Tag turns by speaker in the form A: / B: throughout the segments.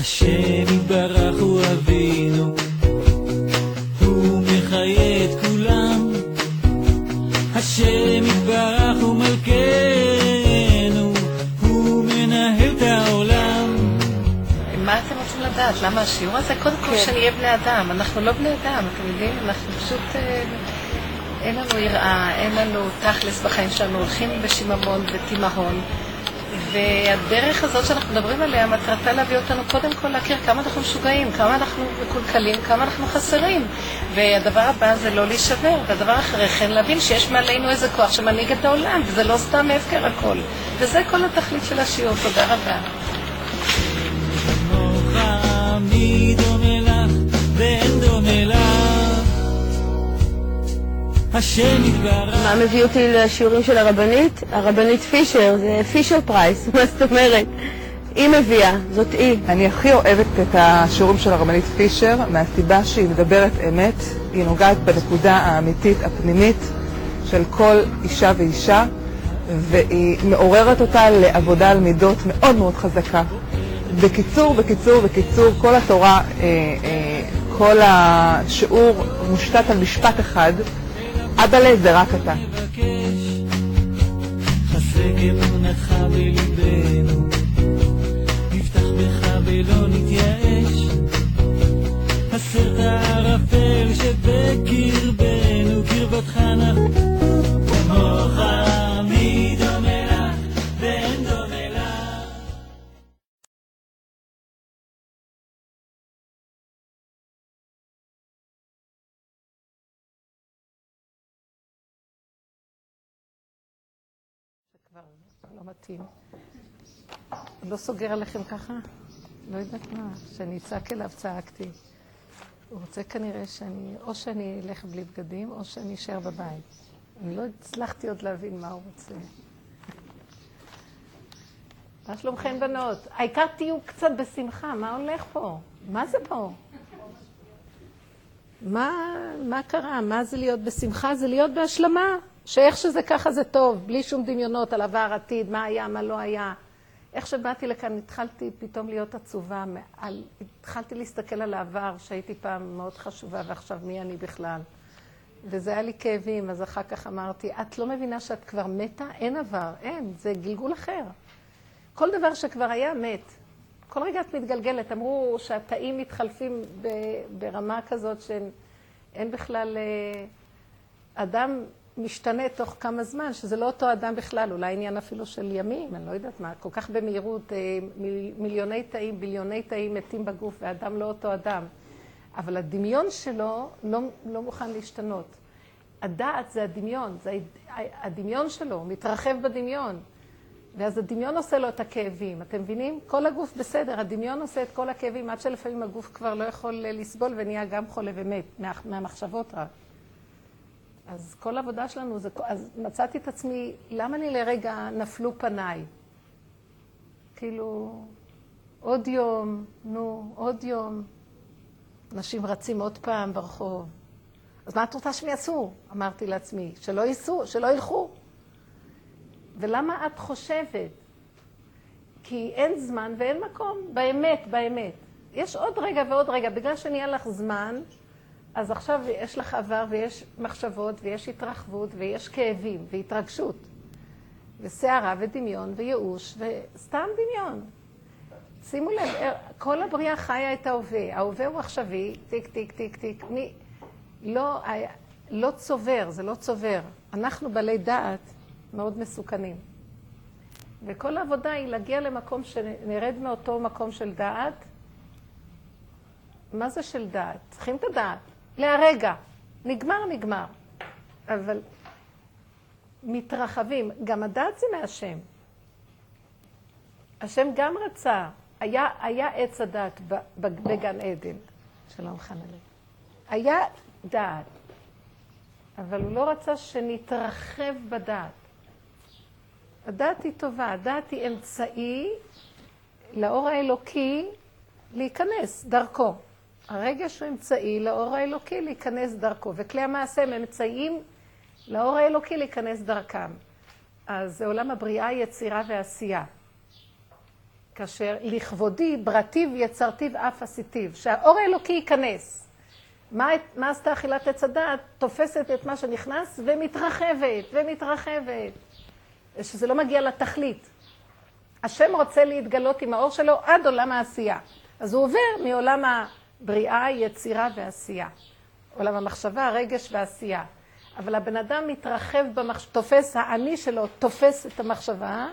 A: השם יתברך הוא אבינו, הוא מחיה את כולם. השם יתברך הוא מלכנו, הוא מנהל את העולם.
B: מה אתם רוצים לדעת? למה השיעור הזה? קודם כל שנהיה בני אדם. אנחנו לא בני אדם, אתם יודעים? אנחנו פשוט... אה, אין לנו יראה, אין לנו תכלס בחיים שלנו, הולכים בשיממון ותימהון. והדרך הזאת שאנחנו מדברים עליה, מטרתה להביא אותנו קודם כל להכיר כמה אנחנו משוגעים, כמה אנחנו מקולקלים, כמה אנחנו חסרים. והדבר הבא זה לא להישבר, והדבר אחרי כן להבין שיש מעלינו איזה כוח שמנהיג את העולם, וזה לא סתם הפקר הכל. וזה כל התכלית של השיעור, תודה רבה.
A: ואין דומה לך. השם יתברך
C: מה מביא אותי לשיעורים של הרבנית? הרבנית פישר, זה פישר פרייס, מה זאת אומרת? היא מביאה, זאת היא.
D: אני הכי אוהבת את השיעורים של הרבנית פישר מהסיבה שהיא מדברת אמת, היא נוגעת בנקודה האמיתית הפנימית של כל אישה ואישה והיא מעוררת אותה לעבודה על מידות מאוד מאוד חזקה. בקיצור, בקיצור, בקיצור, כל התורה, אה, אה, כל השיעור מושתת על משפט אחד, אבאלה זה רק אתה.
A: ולא נתייאש, הערפל שבקרבנו, קרבתך אנחנו, כמוך
B: לא מתאים. לא סוגר עליכם ככה? לא יודעת מה, כשאני אצעק אליו צעקתי. הוא רוצה כנראה שאני, או שאני אלך בלי בגדים, או שאני אשאר בבית. אני לא הצלחתי עוד להבין מה הוא רוצה. מה שלומכם בנות? העיקר תהיו קצת בשמחה, מה הולך פה? מה זה פה? מה, מה קרה? מה זה להיות בשמחה? זה להיות בהשלמה. שאיך שזה ככה זה טוב, בלי שום דמיונות על עבר, עתיד, מה היה, מה לא היה. איך שבאתי לכאן, התחלתי פתאום להיות עצובה, על, התחלתי להסתכל על העבר, שהייתי פעם מאוד חשובה, ועכשיו מי אני בכלל. וזה היה לי כאבים, אז אחר כך אמרתי, את לא מבינה שאת כבר מתה? אין עבר, אין, זה גלגול אחר. כל דבר שכבר היה, מת. כל רגע את מתגלגלת. אמרו שהתאים מתחלפים ברמה כזאת שאין בכלל... אה, אדם משתנה תוך כמה זמן, שזה לא אותו אדם בכלל, אולי עניין אפילו של ימים, אני לא יודעת מה, כל כך במהירות, אה, מיל, מיליוני תאים, ביליוני תאים מתים בגוף, ואדם לא אותו אדם. אבל הדמיון שלו לא, לא מוכן להשתנות. הדעת זה הדמיון, זה הדמיון שלו, הוא מתרחב בדמיון. ואז הדמיון עושה לו את הכאבים, אתם מבינים? כל הגוף בסדר, הדמיון עושה את כל הכאבים, עד שלפעמים הגוף כבר לא יכול לסבול ונהיה גם חולה ומת, מה, מהמחשבות רק. אז כל העבודה שלנו זה... אז מצאתי את עצמי, למה לי לרגע נפלו פניי? כאילו, עוד יום, נו, עוד יום. אנשים רצים עוד פעם ברחוב. אז מה את רוצה שהם יעשו? אמרתי לעצמי, שלא ייסעו, שלא ילכו. ולמה את חושבת? כי אין זמן ואין מקום, באמת, באמת. יש עוד רגע ועוד רגע, בגלל שנהיה לך זמן, אז עכשיו יש לך עבר ויש מחשבות ויש התרחבות ויש כאבים והתרגשות וסערה ודמיון וייאוש וסתם דמיון. שימו לב, כל הבריאה חיה את ההווה. ההווה הוא עכשווי, טיק, טיק, טיק, טיק. מי... לא, לא צובר, זה לא צובר. אנחנו בעלי דעת מאוד מסוכנים. וכל העבודה היא להגיע למקום שנרד מאותו מקום של דעת. מה זה של דעת? צריכים את הדעת. להרגע. נגמר, נגמר. אבל מתרחבים. גם הדעת זה מהשם. השם גם רצה. היה, היה עץ הדעת בגן עדן. שלום חנלה. היה דעת. אבל הוא לא רצה שנתרחב בדעת. הדעת היא טובה, הדעת היא אמצעי לאור האלוקי להיכנס דרכו. הרגש הוא אמצעי לאור האלוקי להיכנס דרכו, וכלי המעשה הם אמצעים לאור האלוקי להיכנס דרכם. אז זה עולם הבריאה, יצירה ועשייה. כאשר לכבודי בראתיו יצרתיו אף עשיתיו, שהאור האלוקי ייכנס. מה, מה עשתה אכילת עץ הדעת? תופסת את מה שנכנס ומתרחבת, ומתרחבת. שזה לא מגיע לתכלית. השם רוצה להתגלות עם האור שלו עד עולם העשייה. אז הוא עובר מעולם הבריאה, יצירה ועשייה. עולם המחשבה, הרגש והעשייה. אבל הבן אדם מתרחב, במחש... תופס, האני שלו תופס את המחשבה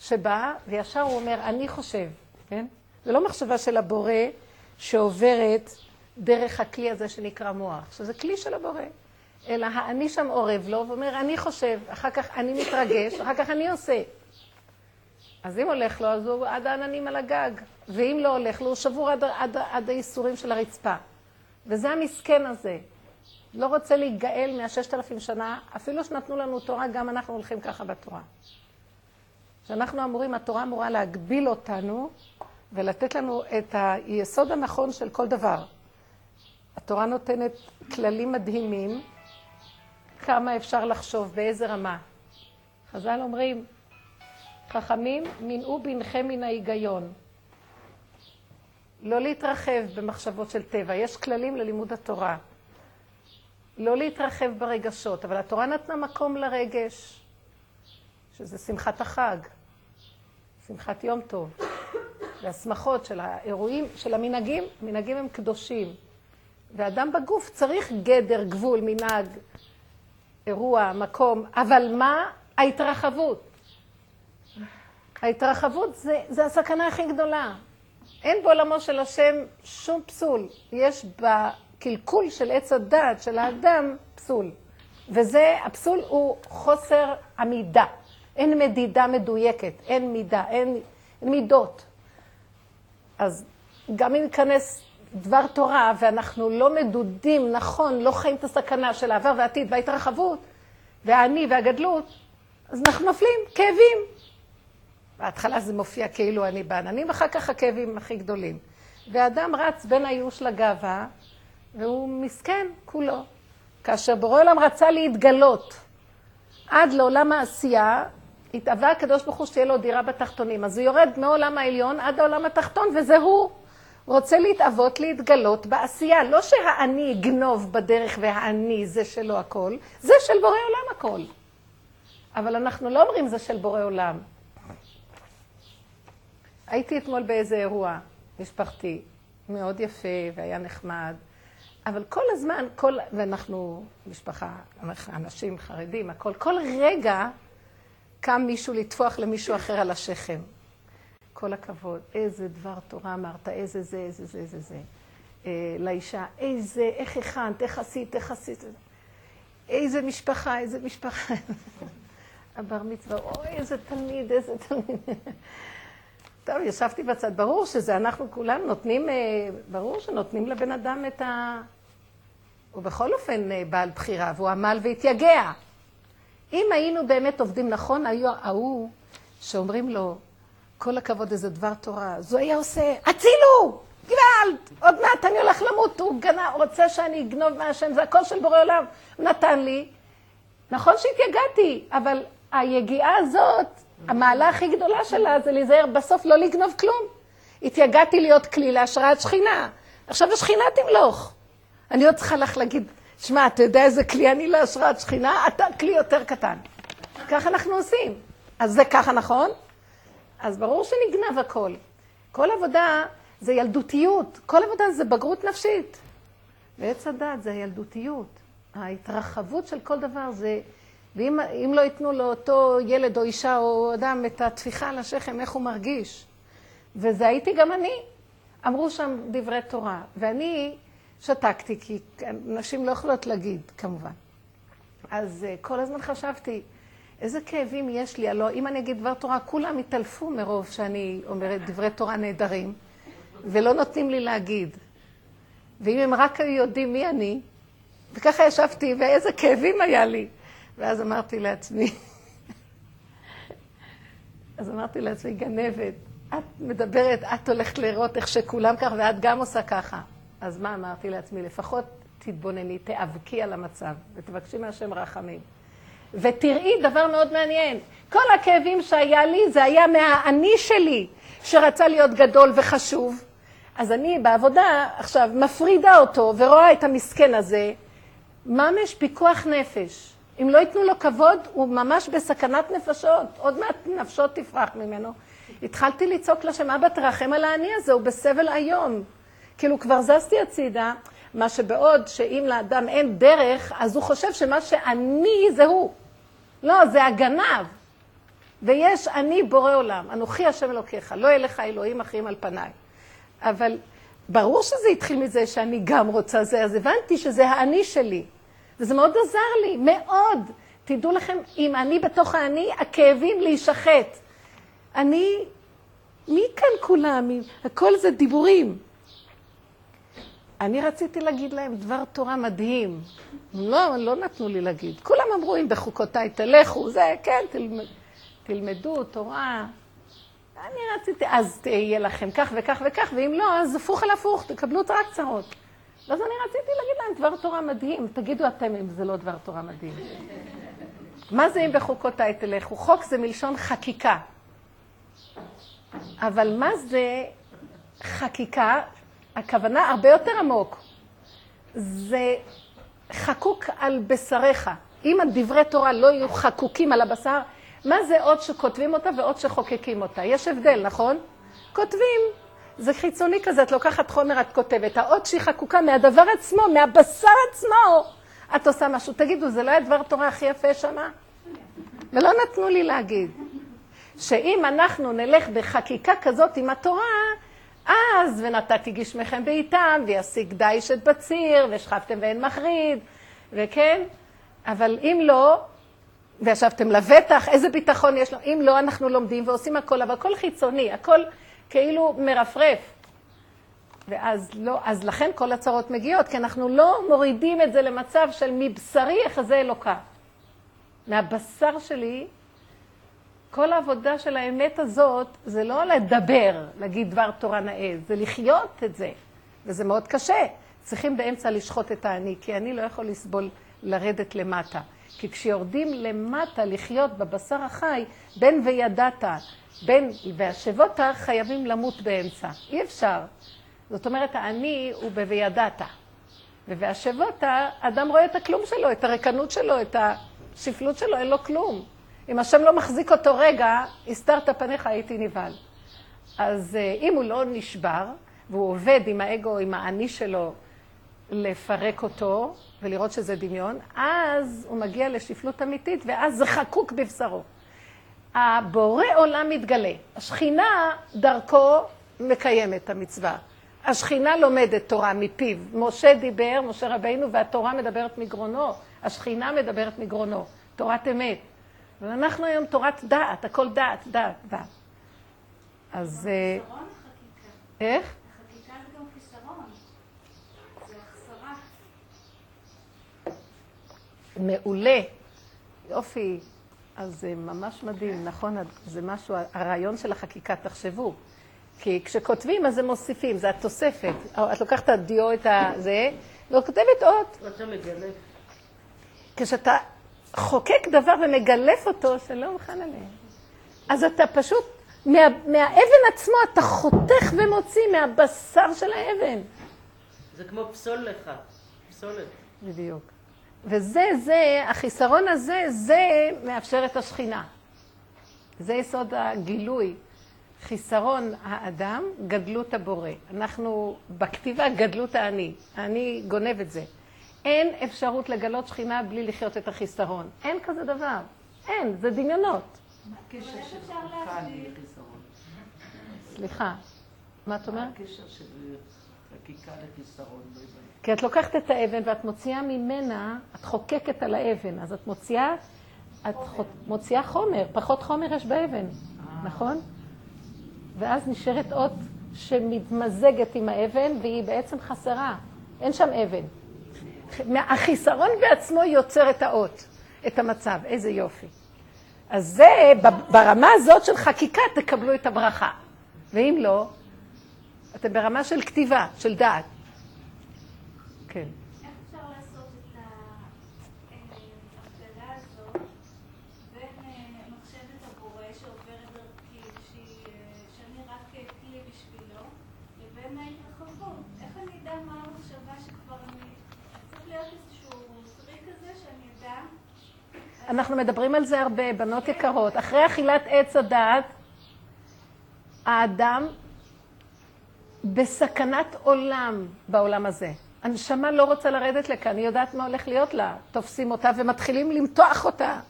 B: שבאה, וישר הוא אומר, אני חושב, כן? זה לא מחשבה של הבורא שעוברת דרך הכלי הזה שנקרא מוח, שזה כלי של הבורא. אלא האני שם אורב לו ואומר, אני חושב, אחר כך אני מתרגש, אחר כך אני עושה. אז אם הולך לו, אז הוא עד העננים על הגג. ואם לא הולך לו, הוא שבור עד, עד, עד הייסורים של הרצפה. וזה המסכן הזה. לא רוצה להיגאל מהששת אלפים שנה, אפילו שנתנו לנו תורה, גם אנחנו הולכים ככה בתורה. שאנחנו אמורים, התורה אמורה להגביל אותנו ולתת לנו את היסוד הנכון של כל דבר. התורה נותנת כללים מדהימים, כמה אפשר לחשוב, באיזה רמה. חז"ל אומרים, חכמים, מנעו בנכם מן ההיגיון. לא להתרחב במחשבות של טבע, יש כללים ללימוד התורה. לא להתרחב ברגשות, אבל התורה נתנה מקום לרגש, שזה שמחת החג, שמחת יום טוב, והשמחות של האירועים, של המנהגים, המנהגים הם קדושים. ואדם בגוף צריך גדר, גבול, מנהג, אירוע, מקום, אבל מה ההתרחבות? ההתרחבות זה, זה הסכנה הכי גדולה. אין בעולמו של השם שום פסול. יש בקלקול של עץ הדעת של האדם פסול. וזה, הפסול הוא חוסר עמידה. אין מדידה מדויקת, אין מידה, אין, אין מידות. אז גם אם ניכנס דבר תורה ואנחנו לא מדודים, נכון, לא חיים את הסכנה של העבר והעתיד וההתרחבות והאני והגדלות, אז אנחנו נופלים, כאבים. בהתחלה זה מופיע כאילו אני בעננים, ואחר כך הכאבים הכי גדולים. ואדם רץ בין הייאוש לגאווה, והוא מסכן כולו. כאשר בורא עולם רצה להתגלות עד לעולם העשייה, התאווה הקדוש ברוך הוא שתהיה לו דירה בתחתונים. אז הוא יורד מעולם העליון עד העולם התחתון, וזה הוא. רוצה להתאבות, להתגלות בעשייה. לא שהאני יגנוב בדרך והאני זה שלו הכל, זה של בורא עולם הכל. אבל אנחנו לא אומרים זה של בורא עולם. הייתי אתמול באיזה אירוע משפחתי, מאוד יפה והיה נחמד, אבל כל הזמן, כל, ואנחנו משפחה, אנשים חרדים, הכל, כל רגע קם מישהו לטפוח למישהו אחר על השכם. כל הכבוד, איזה דבר תורה אמרת, איזה זה, איזה זה, איזה זה. אה, לאישה, איזה, איך הכנת, איך עשית, איך עשית. איזה משפחה, איזה משפחה. הבר מצווה, אוי, איזה תלמיד, איזה תלמיד. טוב, ישבתי בצד, ברור שזה אנחנו כולנו נותנים, אה, ברור שנותנים לבן אדם את ה... הוא בכל אופן אה, בעל בחירה, והוא עמל והתייגע. אם היינו באמת עובדים נכון, היו ההוא שאומרים לו, כל הכבוד איזה דבר תורה, אז הוא היה עושה, הצילו! גוואלד! עוד מעט אני הולך למות, הוא גנה, רוצה שאני אגנוב מהשם, זה הכל של בורא עולם. נתן לי. נכון שהתייגעתי, אבל היגיעה הזאת, המעלה הכי גדולה שלה זה להיזהר בסוף לא לגנוב כלום. התייגעתי להיות כלי להשראת שכינה. עכשיו השכינה תמלוך. אני עוד צריכה לך להגיד, שמע, אתה יודע איזה כלי אני להשראת שכינה? אתה כלי יותר קטן. ככה אנחנו עושים. אז זה ככה נכון? אז ברור שנגנב הכל. כל עבודה זה ילדותיות, כל עבודה זה בגרות נפשית. ועץ הדת זה הילדותיות. ההתרחבות של כל דבר זה... ואם לא ייתנו לאותו ילד או אישה או אדם את הטפיחה על השכם, איך הוא מרגיש? וזה הייתי גם אני. אמרו שם דברי תורה, ואני שתקתי, כי נשים לא יכולות להגיד, כמובן. אז uh, כל הזמן חשבתי, איזה כאבים יש לי, הלוא אם אני אגיד דבר תורה, כולם יתעלפו מרוב שאני אומרת דברי תורה נהדרים, ולא נותנים לי להגיד. ואם הם רק היו יודעים מי אני, וככה ישבתי, ואיזה כאבים היה לי. ואז אמרתי לעצמי, אז אמרתי לעצמי, גנבת, את מדברת, את הולכת לראות איך שכולם ככה, ואת גם עושה ככה. אז מה אמרתי לעצמי? לפחות תתבונני, תיאבקי על המצב, ותבקשי מהשם רחמים. ותראי דבר מאוד מעניין. כל הכאבים שהיה לי, זה היה מהאני שלי, שרצה להיות גדול וחשוב. אז אני בעבודה עכשיו מפרידה אותו ורואה את המסכן הזה, ממש פיקוח נפש. אם לא ייתנו לו כבוד, הוא ממש בסכנת נפשות. עוד מעט נפשות תפרח ממנו. התחלתי לצעוק לשם, אבא תרחם על העני הזה, הוא בסבל איום. כאילו כבר זזתי הצידה, מה שבעוד שאם לאדם אין דרך, אז הוא חושב שמה שאני זה הוא. לא, זה הגנב. ויש אני בורא עולם, אנוכי השם אלוקיך, לא לך אלוהים אחרים על פניי. אבל ברור שזה התחיל מזה שאני גם רוצה זה, אז הבנתי שזה האני שלי. וזה מאוד עזר לי, מאוד. תדעו לכם, אם אני בתוך האני, הכאבים להישחט. אני, מי כאן כולם? הכל זה דיבורים. אני רציתי להגיד להם דבר תורה מדהים. לא, לא נתנו לי להגיד. כולם אמרו, אם בחוקותיי תלכו, זה, כן, תלמד, תלמדו תורה. אני רציתי, אז יהיה לכם כך וכך וכך, ואם לא, אז הפוך על הפוך, תקבלו את רק צרות. ואז אני רציתי להגיד להם דבר תורה מדהים. תגידו אתם אם זה לא דבר תורה מדהים. מה זה אם בחוקותיי תלכו? חוק זה מלשון חקיקה. אבל מה זה חקיקה? הכוונה הרבה יותר עמוק. זה חקוק על בשריך. אם הדברי תורה לא יהיו חקוקים על הבשר, מה זה עוד שכותבים אותה ועוד שחוקקים אותה? יש הבדל, נכון? כותבים. זה חיצוני כזה, את לוקחת חומר, את כותבת. האות שהיא חקוקה מהדבר עצמו, מהבשר עצמו, את עושה משהו. תגידו, זה לא היה דבר תורה הכי יפה שמה? ולא נתנו לי להגיד. שאם אנחנו נלך בחקיקה כזאת עם התורה, אז ונתתי גשמכם בעיתם, וישיג דיש את בציר, ושכבתם ואין מחריד, וכן, אבל אם לא, וישבתם לבטח, איזה ביטחון יש לו, אם לא, אנחנו לומדים ועושים הכל, אבל הכל חיצוני, הכל כאילו מרפרף. ואז לא, אז לכן כל הצרות מגיעות, כי אנחנו לא מורידים את זה למצב של מבשרי יחזה אלוקה. מהבשר שלי כל העבודה של האמת הזאת זה לא לדבר, להגיד דבר תורה נאה, זה לחיות את זה. וזה מאוד קשה. צריכים באמצע לשחוט את האני, כי אני לא יכול לסבול לרדת למטה. כי כשיורדים למטה לחיות בבשר החי, בין וידעת, בין והשבות חייבים למות באמצע. אי אפשר. זאת אומרת, האני הוא בוידעת. ובהשבות האדם רואה את הכלום שלו, את הריקנות שלו, את השפלות שלו, אין לו כלום. אם השם לא מחזיק אותו רגע, הסתרת פניך, הייתי נבהל. אז אה, אם הוא לא נשבר, והוא עובד עם האגו, עם האני שלו, לפרק אותו ולראות שזה דמיון, אז הוא מגיע לשפלות אמיתית, ואז זה חקוק בבשרו. הבורא עולם מתגלה. השכינה דרכו מקיימת את המצווה. השכינה לומדת תורה מפיו. משה דיבר, משה רבינו, והתורה מדברת מגרונו. השכינה מדברת מגרונו. תורת אמת. ואנחנו היום תורת דעת, הכל דעת, דעת, דעת. אז... אה, איך? מעולה. יופי. אז זה ממש מדהים, נכון? זה משהו, הרעיון של החקיקה, תחשבו. כי כשכותבים, אז הם מוסיפים, זה התוספת. את לוקחת את הדיו, את הזה, וכותבת
C: מגלף.
B: כשאתה חוקק דבר ומגלף אותו, שלום חנלה. אז אתה פשוט, מה, מהאבן עצמו אתה חותך ומוציא מהבשר של האבן.
C: זה כמו פסול לך, פסולת.
B: בדיוק. וזה, זה, החיסרון הזה, זה מאפשר את השכינה. זה יסוד הגילוי. חיסרון האדם, גדלות הבורא. אנחנו בכתיבה גדלות האני. אני גונב את זה. אין אפשרות לגלות שכינה בלי לחיות את החיסרון. אין כזה דבר. אין, זה דמיונות.
E: מה?
B: סליחה, מה את
E: מה
B: אומרת?
E: הקשר של חקיקה לחיסרון?
B: כי את לוקחת את האבן ואת מוציאה ממנה, את חוקקת על האבן, אז את מוציאה, את חו- מוציאה חומר, פחות חומר יש באבן, נכון? ואז נשארת אות שמתמזגת עם האבן והיא בעצם חסרה, אין שם אבן. החיסרון בעצמו יוצר את האות, את המצב, איזה יופי. אז זה, ברמה הזאת של חקיקה תקבלו את הברכה. ואם לא, אתם ברמה של כתיבה, של דעת. כן. אנחנו מדברים על זה הרבה, בנות יקרות. אחרי אכילת עץ הדעת, האדם בסכנת עולם בעולם הזה. הנשמה לא רוצה לרדת לכאן, היא יודעת מה הולך להיות לה. תופסים אותה ומתחילים למתוח אותה.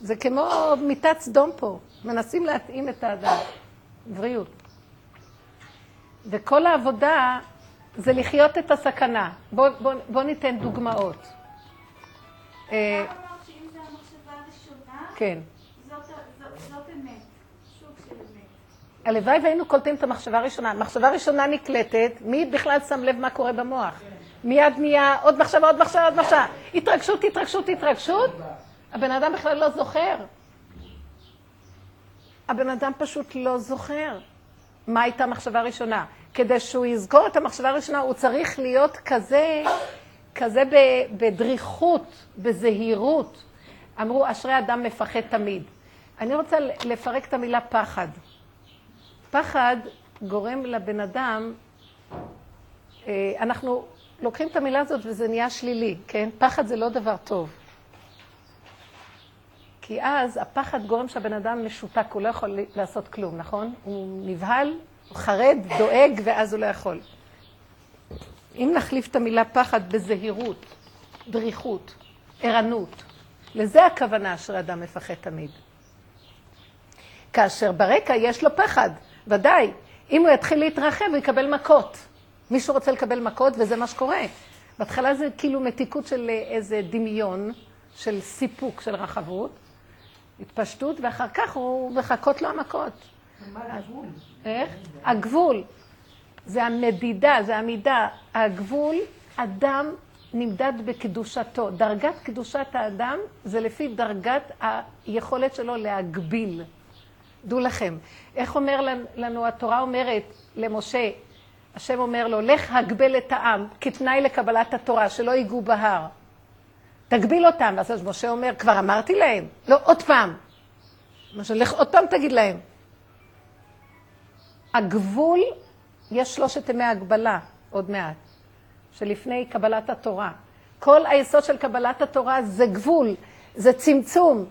B: זה כמו מיטת סדום פה, מנסים להתאים את האדם. בריאות. וכל העבודה זה לחיות את הסכנה. בואו בוא, בוא ניתן דוגמאות. אה,
F: המחשבה הראשונה,
B: כן. הלוואי והיינו קולטים את המחשבה הראשונה. מחשבה ראשונה נקלטת, מי בכלל שם לב מה קורה במוח? מיד נהיה עוד מחשבה, עוד מחשבה, עוד מחשבה. התרגשות, התרגשות, התרגשות. הבן אדם בכלל לא זוכר. הבן אדם פשוט לא זוכר מה הייתה המחשבה הראשונה. כדי שהוא יזכור את המחשבה הראשונה, הוא צריך להיות כזה, כזה בדריכות, בזהירות. אמרו, אשרי אדם מפחד תמיד. אני רוצה לפרק את המילה פחד. פחד גורם לבן אדם, אה, אנחנו לוקחים את המילה הזאת וזה נהיה שלילי, כן? פחד זה לא דבר טוב. כי אז הפחד גורם שהבן אדם משותק, הוא לא יכול לעשות כלום, נכון? הוא נבהל, חרד, דואג, ואז הוא לא יכול. אם נחליף את המילה פחד בזהירות, דריכות, ערנות, לזה הכוונה אשר אדם מפחד תמיד. כאשר ברקע יש לו פחד, ודאי. אם הוא יתחיל להתרחב, הוא יקבל מכות. מישהו רוצה לקבל מכות, וזה מה שקורה. בהתחלה זה כאילו מתיקות של איזה דמיון, של סיפוק, של רחבות, התפשטות, ואחר כך הוא מחכות לו המכות.
E: מה הגבול?
B: איך? הגבול. זה המדידה, זה המידה. הגבול, אדם נמדד בקדושתו. דרגת קדושת האדם זה לפי דרגת היכולת שלו להגביל. דעו לכם, איך אומר לנו, התורה אומרת למשה, השם אומר לו, לך הגבל את העם כתנאי לקבלת התורה, שלא ייגעו בהר. תגביל אותם. ואז משה אומר, כבר אמרתי להם. לא, עוד פעם. משה, לך עוד פעם תגיד להם. הגבול, יש שלושת ימי הגבלה, עוד מעט, שלפני קבלת התורה. כל היסוד של קבלת התורה זה גבול, זה צמצום,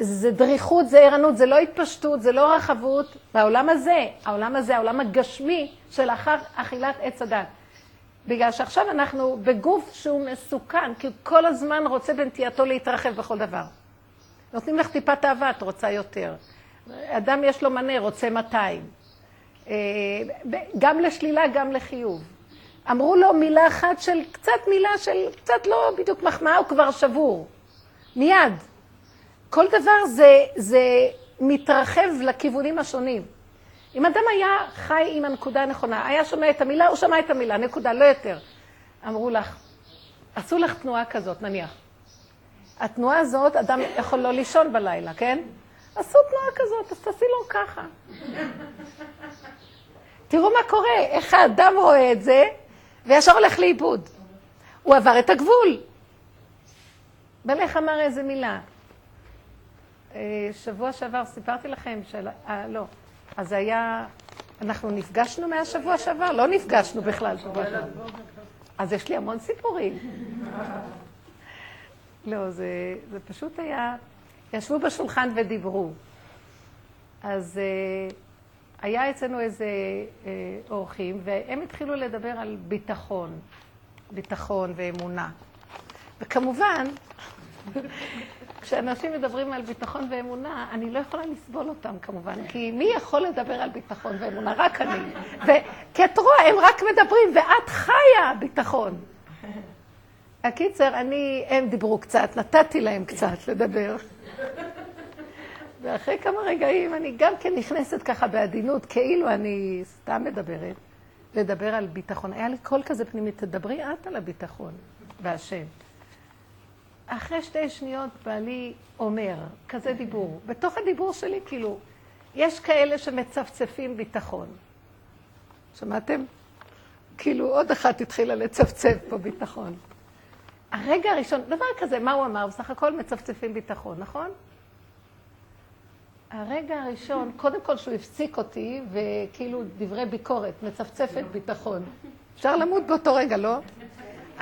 B: זה דריכות, זה ערנות, זה לא התפשטות, זה לא רחבות. והעולם הזה, העולם הזה, העולם הגשמי של אחר אכילת עץ הדת. בגלל שעכשיו אנחנו בגוף שהוא מסוכן, כי הוא כל הזמן רוצה בנטייתו להתרחב בכל דבר. נותנים לך טיפת אהבה, את רוצה יותר. אדם יש לו מנה, רוצה 200. אה, גם לשלילה, גם לחיוב. אמרו לו מילה אחת של, קצת מילה של, קצת לא בדיוק מחמאה, הוא כבר שבור. מיד. כל דבר זה, זה מתרחב לכיוונים השונים. אם אדם היה חי עם הנקודה הנכונה, היה שומע את המילה, הוא שמע את המילה, נקודה, לא יותר. אמרו לך, עשו לך תנועה כזאת, נניח. התנועה הזאת, אדם יכול לא לישון בלילה, כן? עשו תנועה כזאת, אז תעשי לו ככה. תראו מה קורה, איך האדם רואה את זה, וישר הולך לאיבוד. הוא עבר את הגבול. מלך אמר איזה מילה. אה, שבוע שעבר סיפרתי לכם, של... אה, לא. אז זה היה, אנחנו נפגשנו מהשבוע שעבר? לא נפגשנו בכלל שבוע שעבר. אז יש לי המון סיפורים. לא, זה, זה פשוט היה, ישבו בשולחן ודיברו. אז אה, היה אצלנו איזה אה, אורחים, והם התחילו לדבר על ביטחון, ביטחון ואמונה. וכמובן, כשאנשים מדברים על ביטחון ואמונה, אני לא יכולה לסבול אותם כמובן, כי מי יכול לדבר על ביטחון ואמונה? רק אני. כי את רואה, הם רק מדברים, ואת חיה ביטחון. הקיצר, אני, הם דיברו קצת, נתתי להם קצת לדבר. ואחרי כמה רגעים אני גם כן נכנסת ככה בעדינות, כאילו אני סתם מדברת, לדבר על ביטחון. היה לי קול כזה פנימי, תדברי את על הביטחון והשם. אחרי שתי שניות בעלי אומר, כזה דיבור. בתוך הדיבור שלי, כאילו, יש כאלה שמצפצפים ביטחון. שמעתם? כאילו, עוד אחת התחילה לצפצף פה ביטחון. הרגע הראשון, דבר כזה, מה הוא אמר? בסך הכל מצפצפים ביטחון, נכון? הרגע הראשון, קודם כל שהוא הפסיק אותי, וכאילו דברי ביקורת, מצפצפת ביטחון. אפשר למות באותו רגע, לא?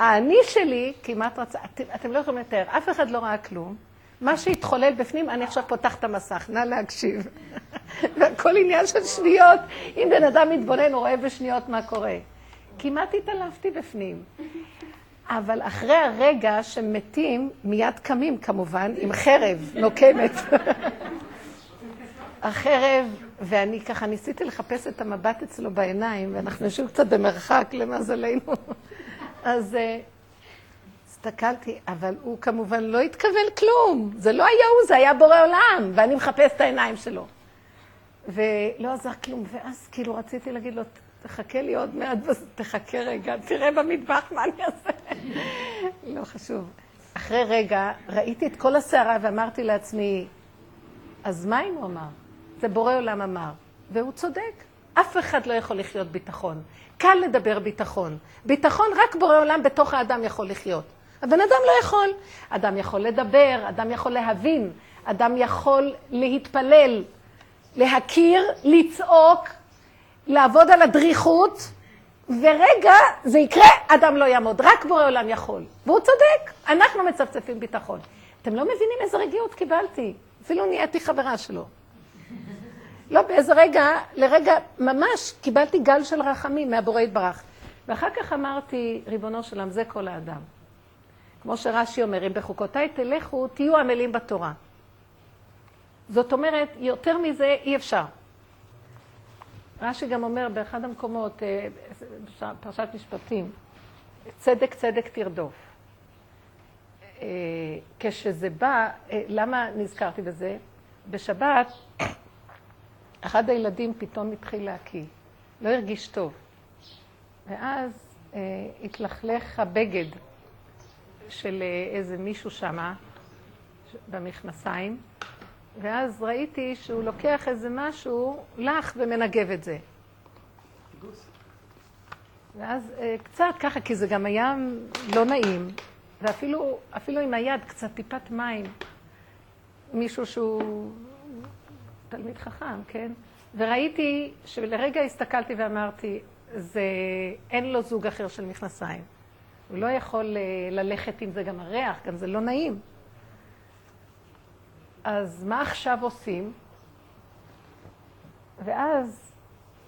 B: האני שלי כמעט רצה, אתם, אתם לא יכולים לתאר, אף אחד לא ראה כלום, מה שהתחולל בפנים, אני עכשיו פותחת את המסך, נא להקשיב. והכל עניין של שניות. אם בן אדם מתבונן, הוא רואה בשניות מה קורה. כמעט התעלפתי בפנים. אבל אחרי הרגע שמתים, מיד קמים כמובן, עם חרב נוקמת. החרב, ואני ככה ניסיתי לחפש את המבט אצלו בעיניים, ואנחנו יושבים קצת במרחק למזלנו. אז אה, הסתכלתי, אבל הוא כמובן לא התכוון כלום. זה לא היה הוא, זה היה בורא עולם, ואני מחפש את העיניים שלו. ולא עזר כלום, ואז כאילו רציתי להגיד לו, תחכה לי עוד מעט, תחכה רגע, תראה במטבח מה אני אעשה. לא חשוב. אחרי רגע ראיתי את כל הסערה ואמרתי לעצמי, אז מה אם הוא אמר? זה בורא עולם אמר, והוא צודק. אף אחד לא יכול לחיות ביטחון. קל לדבר ביטחון. ביטחון רק בורא עולם בתוך האדם יכול לחיות. הבן אדם לא יכול. אדם יכול לדבר, אדם יכול להבין, אדם יכול להתפלל, להכיר, לצעוק, לעבוד על הדריכות, ורגע, זה יקרה, אדם לא יעמוד, רק בורא עולם יכול. והוא צודק, אנחנו מצפצפים ביטחון. אתם לא מבינים איזה רגיעות קיבלתי. אפילו נהייתי חברה שלו. לא, באיזה רגע, לרגע, ממש קיבלתי גל של רחמים מהבורא יתברך. ואחר כך אמרתי, ריבונו של עולם, זה כל האדם. כמו שרש"י אומר, אם בחוקותיי תלכו, תהיו עמלים בתורה. זאת אומרת, יותר מזה אי אפשר. רש"י גם אומר באחד המקומות, אה, פרשת משפטים, צדק צדק תרדוף. אה, כשזה בא, אה, למה נזכרתי בזה? בשבת, אחד הילדים פתאום התחיל להקיא, לא הרגיש טוב. ואז אה, התלכלך הבגד של אה, איזה מישהו שמה, במכנסיים, ואז ראיתי שהוא לוקח איזה משהו לך ומנגב את זה. ואז אה, קצת ככה, כי זה גם היה לא נעים, ואפילו אפילו עם היד קצת טיפת מים. מישהו שהוא תלמיד חכם, כן? וראיתי שלרגע הסתכלתי ואמרתי, זה, אין לו זוג אחר של מכנסיים. הוא לא יכול אה, ללכת עם זה גם הריח, גם זה לא נעים. אז מה עכשיו עושים? ואז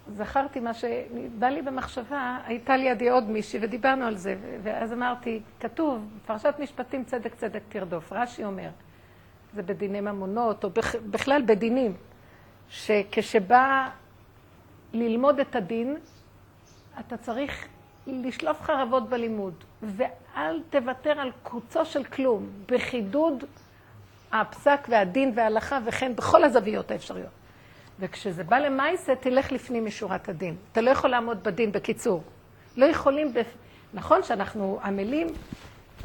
B: זכרתי מה שבא לי במחשבה, הייתה לידי עוד מישהי ודיברנו על זה, ואז אמרתי, כתוב, פרשת משפטים צדק צדק תרדוף, רש"י אומר, זה בדיני ממונות, או בכלל בדינים, שכשבא ללמוד את הדין, אתה צריך לשלוף חרבות בלימוד, ואל תוותר על קוצו של כלום, בחידוד הפסק והדין וההלכה, וכן בכל הזוויות האפשריות. וכשזה בא למעשה, תלך לפנים משורת הדין. אתה לא יכול לעמוד בדין, בקיצור. לא יכולים, בפ... נכון שאנחנו עמלים,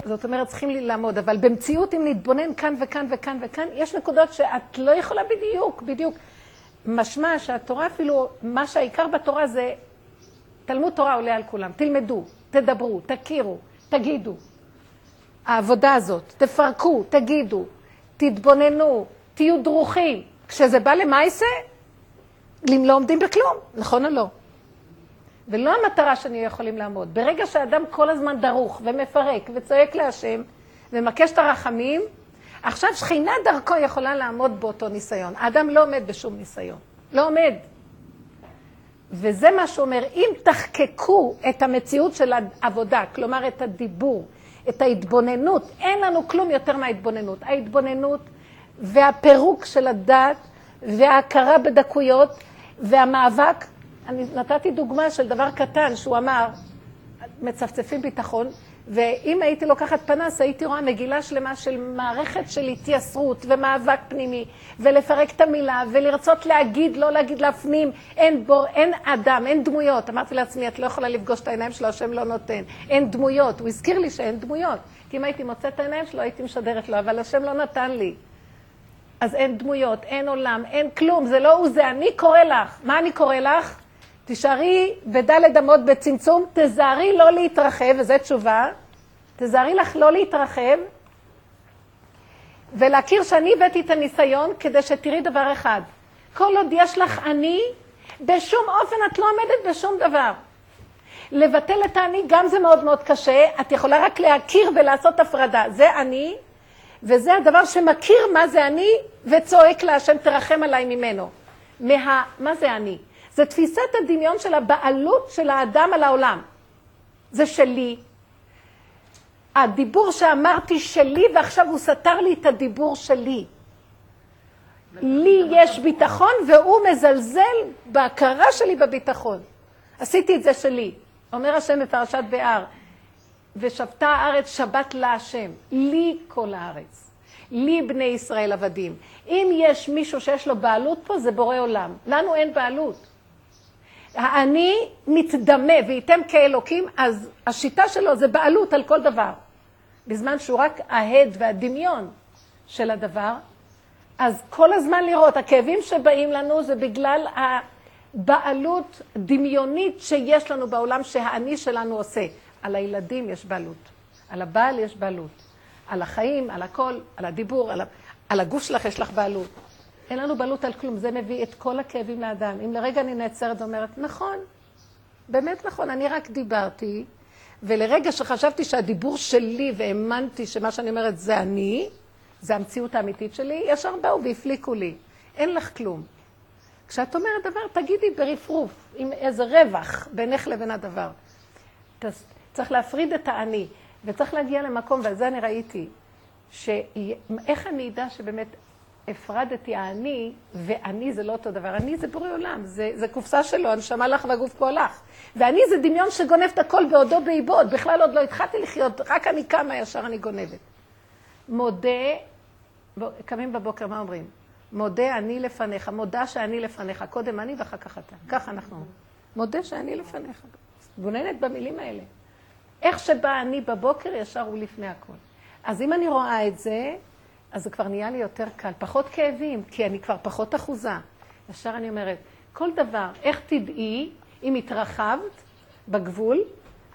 B: זאת אומרת, צריכים לעמוד, אבל במציאות, אם נתבונן כאן וכאן וכאן וכאן, יש נקודות שאת לא יכולה בדיוק, בדיוק. משמע שהתורה אפילו, מה שהעיקר בתורה זה, תלמוד תורה עולה על כולם. תלמדו, תדברו, תכירו, תגידו. העבודה הזאת, תפרקו, תגידו, תתבוננו, תהיו דרוכים. כשזה בא למעשה, אם לא עומדים בכלום, נכון או לא? ולא המטרה שאני יכולים לעמוד. ברגע שאדם כל הזמן דרוך ומפרק וצועק להשם ומקש את הרחמים, עכשיו שכינה דרכו יכולה לעמוד באותו ניסיון. האדם לא עומד בשום ניסיון. לא עומד. וזה מה שאומר, אם תחקקו את המציאות של העבודה, כלומר את הדיבור, את ההתבוננות, אין לנו כלום יותר מההתבוננות. ההתבוננות והפירוק של הדת וההכרה בדקויות והמאבק, אני נתתי דוגמה של דבר קטן שהוא אמר, מצפצפים ביטחון, ואם הייתי לוקחת פנס, הייתי רואה מגילה שלמה של מערכת של התייסרות ומאבק פנימי, ולפרק את המילה, ולרצות להגיד, לא להגיד, להפנים, אין בור, אין אדם, אין דמויות. אמרתי לעצמי, את לא יכולה לפגוש את העיניים שלו, השם לא נותן. אין דמויות. הוא הזכיר לי שאין דמויות. כי אם הייתי מוצאת את העיניים שלו, הייתי משדרת לו, אבל השם לא נתן לי. אז אין דמויות, אין עולם, אין כלום, זה לא הוא, זה אני קורא לך. מה אני קורא לך? תישארי בדלת אמות בצמצום, תזהרי לא להתרחב, וזו תשובה, תזהרי לך לא להתרחב, ולהכיר שאני הבאתי את הניסיון כדי שתראי דבר אחד. כל עוד יש לך אני, בשום אופן את לא עומדת בשום דבר. לבטל את האני גם זה מאוד מאוד קשה, את יכולה רק להכיר ולעשות הפרדה. זה אני, וזה הדבר שמכיר מה זה אני, וצועק להשם תרחם עליי ממנו. מה, מה זה אני? זה תפיסת הדמיון של הבעלות של האדם על העולם. זה שלי. הדיבור שאמרתי שלי, ועכשיו הוא סתר לי את הדיבור שלי. לי יש ביטחון, והוא מזלזל בהכרה שלי בביטחון. עשיתי את זה שלי. אומר השם בפרשת באר, ושבתה הארץ שבת להשם, לי כל הארץ. לי בני ישראל עבדים. אם יש מישהו שיש לו בעלות פה, זה בורא עולם. לנו אין בעלות. האני מתדמה וייתם כאלוקים, אז השיטה שלו זה בעלות על כל דבר. בזמן שהוא רק ההד והדמיון של הדבר, אז כל הזמן לראות, הכאבים שבאים לנו זה בגלל הבעלות דמיונית שיש לנו בעולם שהאני שלנו עושה. על הילדים יש בעלות, על הבעל יש בעלות, על החיים, על הכל, על הדיבור, על. על הגוף שלך יש לך בעלות. אין לנו בעלות על כלום, זה מביא את כל הכאבים לאדם. אם לרגע אני נעצרת ואומרת, נכון, באמת נכון, אני רק דיברתי, ולרגע שחשבתי שהדיבור שלי והאמנתי שמה שאני אומרת זה אני, זה המציאות האמיתית שלי, ישר באו והפליקו לי. אין לך כלום. כשאת אומרת דבר, תגידי ברפרוף, עם איזה רווח בינך לבין הדבר. צריך להפריד את האני, וצריך להגיע למקום, ועל זה אני ראיתי, שאיך אני אדע שבאמת הפרדתי האני, ואני זה לא אותו דבר. אני זה בורא עולם, זה, זה קופסה שלו, הנשמה לך והגוף פה לך. ואני זה דמיון שגונב את הכל בעודו באיבוד, בכלל עוד לא התחלתי לחיות, רק אני קמה ישר אני גונבת. מודה, קמים בבוקר, מה אומרים? מודה אני לפניך, מודה שאני לפניך, קודם אני ואחר כך אתה. ככה אנחנו אומרים. מודה שאני לפניך. גוננת במילים האלה. איך שבא אני בבוקר, ישר הוא לפני הכל. אז אם אני רואה את זה, אז זה כבר נהיה לי יותר קל, פחות כאבים, כי אני כבר פחות אחוזה. ישר אני אומרת, כל דבר, איך תדעי אם התרחבת בגבול?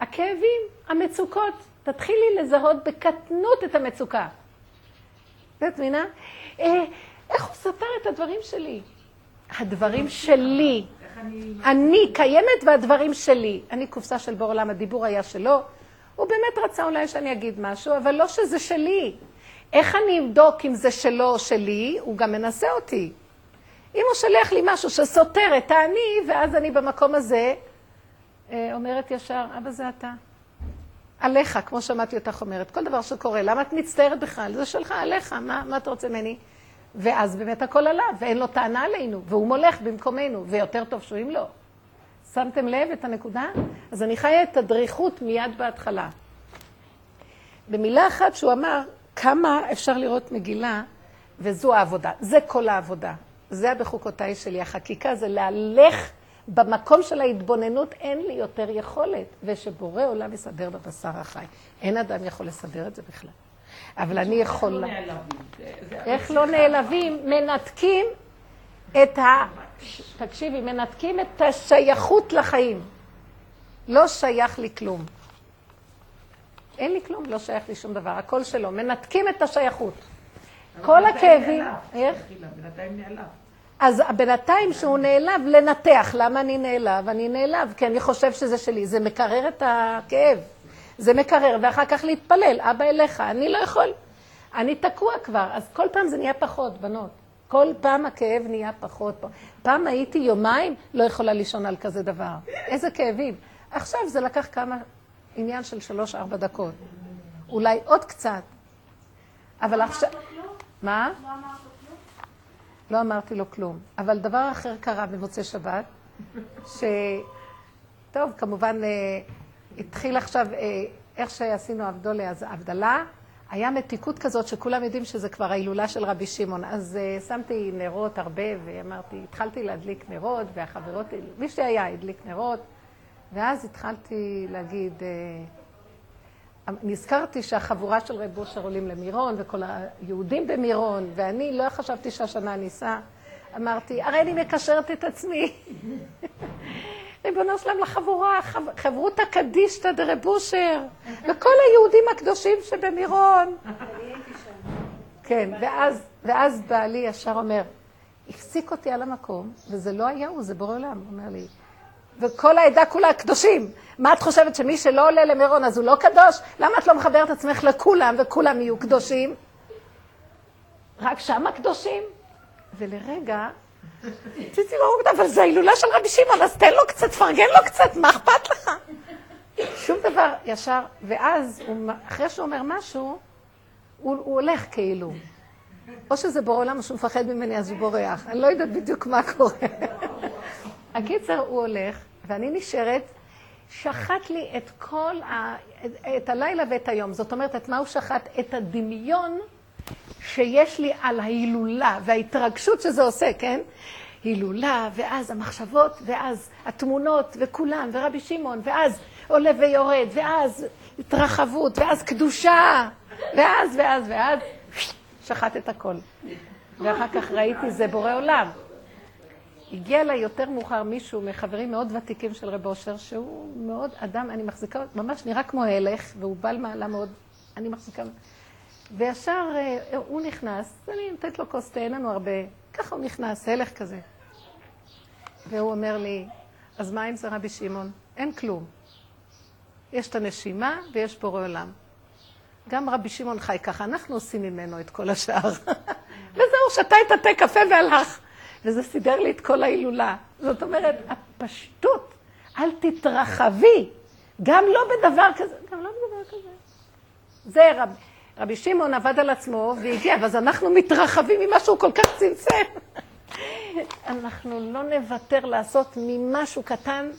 B: הכאבים, המצוקות. תתחילי לזהות בקטנות את המצוקה. את מבינה? אה, איך הוא ספר את הדברים שלי? הדברים שלי. אני קיימת והדברים שלי. אני קופסה של בור עולם, הדיבור היה שלו. הוא באמת רצה אולי שאני אגיד משהו, אבל לא שזה שלי. איך אני אבדוק אם זה שלו או שלי? הוא גם מנסה אותי. אם הוא שולח לי משהו שסותר את האני, ואז אני במקום הזה אה, אומרת ישר, אבא זה אתה. עליך, כמו שמעתי אותך אומרת, כל דבר שקורה, למה את מצטערת בכלל? זה שלך, עליך, מה, מה אתה רוצה ממני? ואז באמת הכל עליו, ואין לו טענה עלינו, והוא מולך במקומנו, ויותר טוב שהוא אם לא. שמתם לב את הנקודה? אז אני חיה את הדריכות מיד בהתחלה. במילה אחת שהוא אמר, כמה אפשר לראות מגילה, וזו העבודה. זה כל העבודה. זה הבחוקותיי שלי. החקיקה זה להלך במקום של ההתבוננות, אין לי יותר יכולת. ושבורא עולם יסדר בבשר החי. אין אדם יכול לסדר את זה בכלל. אבל אני יכולה... איך לא נעלבים? מנתקים את ה... תקשיבי, מנתקים את השייכות לחיים. לא שייך לי כלום. אין לי כלום, לא שייך לי שום דבר, הכל שלו. מנתקים את השייכות. כל הכאבים... איך?
E: בינתיים נעלב.
B: אז בינתיים שהוא נעלב, לנתח. למה אני נעלב? אני נעלב כי אני חושב שזה שלי. זה מקרר את הכאב. זה מקרר, ואחר כך להתפלל, אבא אליך, אני לא יכול. אני תקוע כבר, אז כל פעם זה נהיה פחות, בנות. כל פעם הכאב נהיה פחות. פעם הייתי יומיים, לא יכולה לישון על כזה דבר. איזה כאבים. עכשיו זה לקח כמה, עניין של שלוש-ארבע דקות. אולי עוד קצת. אבל עכשיו... מה?
F: לא אמרת לו כלום?
B: לא אמרתי לו כלום. אבל דבר אחר קרה במוצאי שבת, ש... טוב, כמובן, אה, התחיל עכשיו, אה, איך שעשינו הבדולה, אז הבדלה, היה מתיקות כזאת שכולם יודעים שזה כבר ההילולה של רבי שמעון. אז uh, שמתי נרות הרבה, ואמרתי, התחלתי להדליק נרות, והחברות, מי שהיה הדליק נרות, ואז התחלתי להגיד, uh, נזכרתי שהחבורה של רב אושר עולים למירון, וכל היהודים במירון, ואני לא חשבתי שהשנה ניסע. אמרתי, הרי אני מקשרת את עצמי. ריבונו שלם לחבורה, חברותא קדישתא דרב אושר, וכל היהודים הקדושים שבמירון. כן, ואז, ואז בעלי ישר אומר, הפסיק אותי על המקום, וזה לא היה הוא, זה בורא עולם, הוא אומר לי. וכל העדה כולה קדושים. מה את חושבת, שמי שלא עולה למירון אז הוא לא קדוש? למה את לא מחברת עצמך לכולם וכולם יהיו קדושים? רק שם הקדושים. ולרגע, רציתי לומר, אבל זה ההילולה של רבי שמעון, אז תן לו קצת, פרגן לו קצת, מה אכפת לך? שום דבר, ישר, ואז, הוא, אחרי שהוא אומר משהו, הוא, הוא הולך כאילו. או שזה בורא עולם או שהוא מפחד ממני, אז הוא בורח. אני לא יודעת בדיוק מה קורה. הקיצר, הוא הולך, ואני נשארת, שחט לי את כל ה... את הלילה ואת היום. זאת אומרת, את מה הוא שחט? את הדמיון שיש לי על ההילולה וההתרגשות שזה עושה, כן? הילולה, ואז המחשבות, ואז התמונות, וכולם, ורבי שמעון, ואז עולה ויורד, ואז התרחבות, ואז קדושה, ואז, ואז, ואז, שחט את הכל. ואחר כך ראיתי, זה בורא עולם. הגיע אליי יותר מאוחר מישהו מחברים מאוד ותיקים של רב אושר, שהוא מאוד אדם, אני מחזיקה, ממש נראה כמו הלך, והוא בעל מעלה מאוד, אני מחזיקה... וישר אה, הוא נכנס, אני נותנת לו כוס תה, אין לנו הרבה, ככה הוא נכנס, הלך כזה. והוא אומר לי, אז מה אם זה רבי שמעון? אין כלום. יש את הנשימה ויש בורא עולם. גם רבי שמעון חי ככה, אנחנו עושים ממנו את כל השאר. וזהו, שתה את התה קפה והלך. וזה סידר לי את כל ההילולה. זאת אומרת, הפשטות, אל תתרחבי, גם לא בדבר כזה, גם לא בדבר כזה. זה רב, רבי שמעון עבד על עצמו והגיע, ואז אנחנו מתרחבים ממה שהוא כל כך צמצם. אנחנו לא נוותר לעשות ממשהו קטן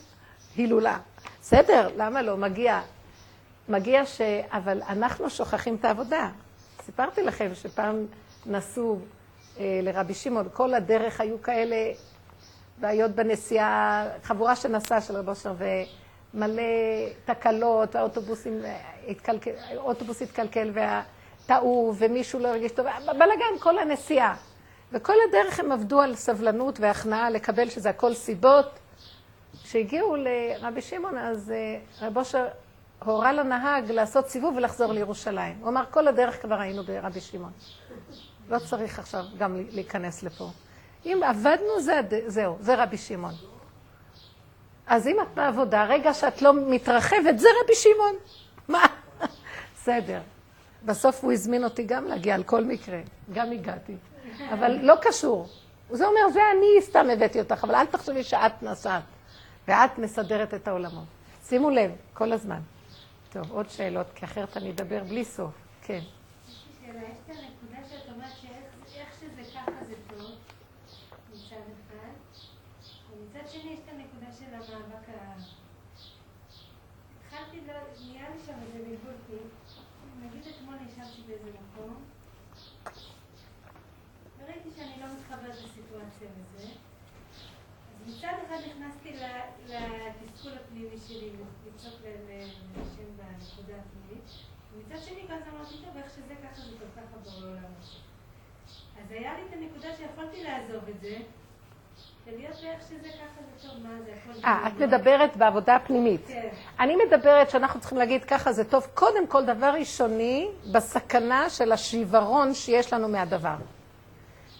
B: הילולה. בסדר, למה לא? מגיע. מגיע ש... אבל אנחנו שוכחים את העבודה. סיפרתי לכם שפעם נסעו לרבי שמעון, כל הדרך היו כאלה בעיות בנסיעה, חבורה שנסעה של רבי אושר, ומלא תקלות, והאוטובוסים התקלקל, האוטובוס התקלקל וטעו, ומישהו לא הרגיש טוב, בלאגן, כל הנסיעה. וכל הדרך הם עבדו על סבלנות והכנעה לקבל שזה הכל סיבות. כשהגיעו לרבי שמעון, אז אה, רבי אושר הורה לנהג לעשות סיבוב ולחזור לירושלים. הוא אמר, כל הדרך כבר היינו ברבי שמעון. לא צריך עכשיו גם להיכנס לפה. אם עבדנו, זה, זהו, זה רבי שמעון. אז אם את בעבודה, רגע שאת לא מתרחבת, זה רבי שמעון. מה? בסדר. בסוף הוא הזמין אותי גם להגיע על כל מקרה. גם הגעתי. אבל לא קשור. זה אומר, זה אני סתם הבאתי אותך, אבל אל תחשבי שאת נסעת. ואת מסדרת את העולמות. שימו לב, כל הזמן. טוב, עוד שאלות, כי אחרת אני אדבר בלי סוף. כן.
F: שאלה, יש את הנקודה שאת אומרת שאיך שזה ככה זה טוב, מצד אחד, ומצד שני יש את הנקודה של המאבק ה... התחלתי, לא, נהיה לי שם איזה בלבול, כי נגיד אתמול ישבתי באיזה מקום, וראיתי שאני לא מתחברת לסיטואציה וזה, אז מצד אחד נכנסתי ל- לתסכול הפנימי שלי, לצעוק לשם בנקודה הפנימית, ומצד שני ואז אמרתי, טוב, איך שזה ככה זה כל ככה בעולם הזה. אז היה לי את הנקודה שיכולתי לעזוב את זה.
B: אה, את מדברת בעבודה הפנימית.
F: כן.
B: אני מדברת שאנחנו צריכים להגיד ככה זה טוב, קודם כל דבר ראשוני, בסכנה של השיוורון שיש לנו מהדבר.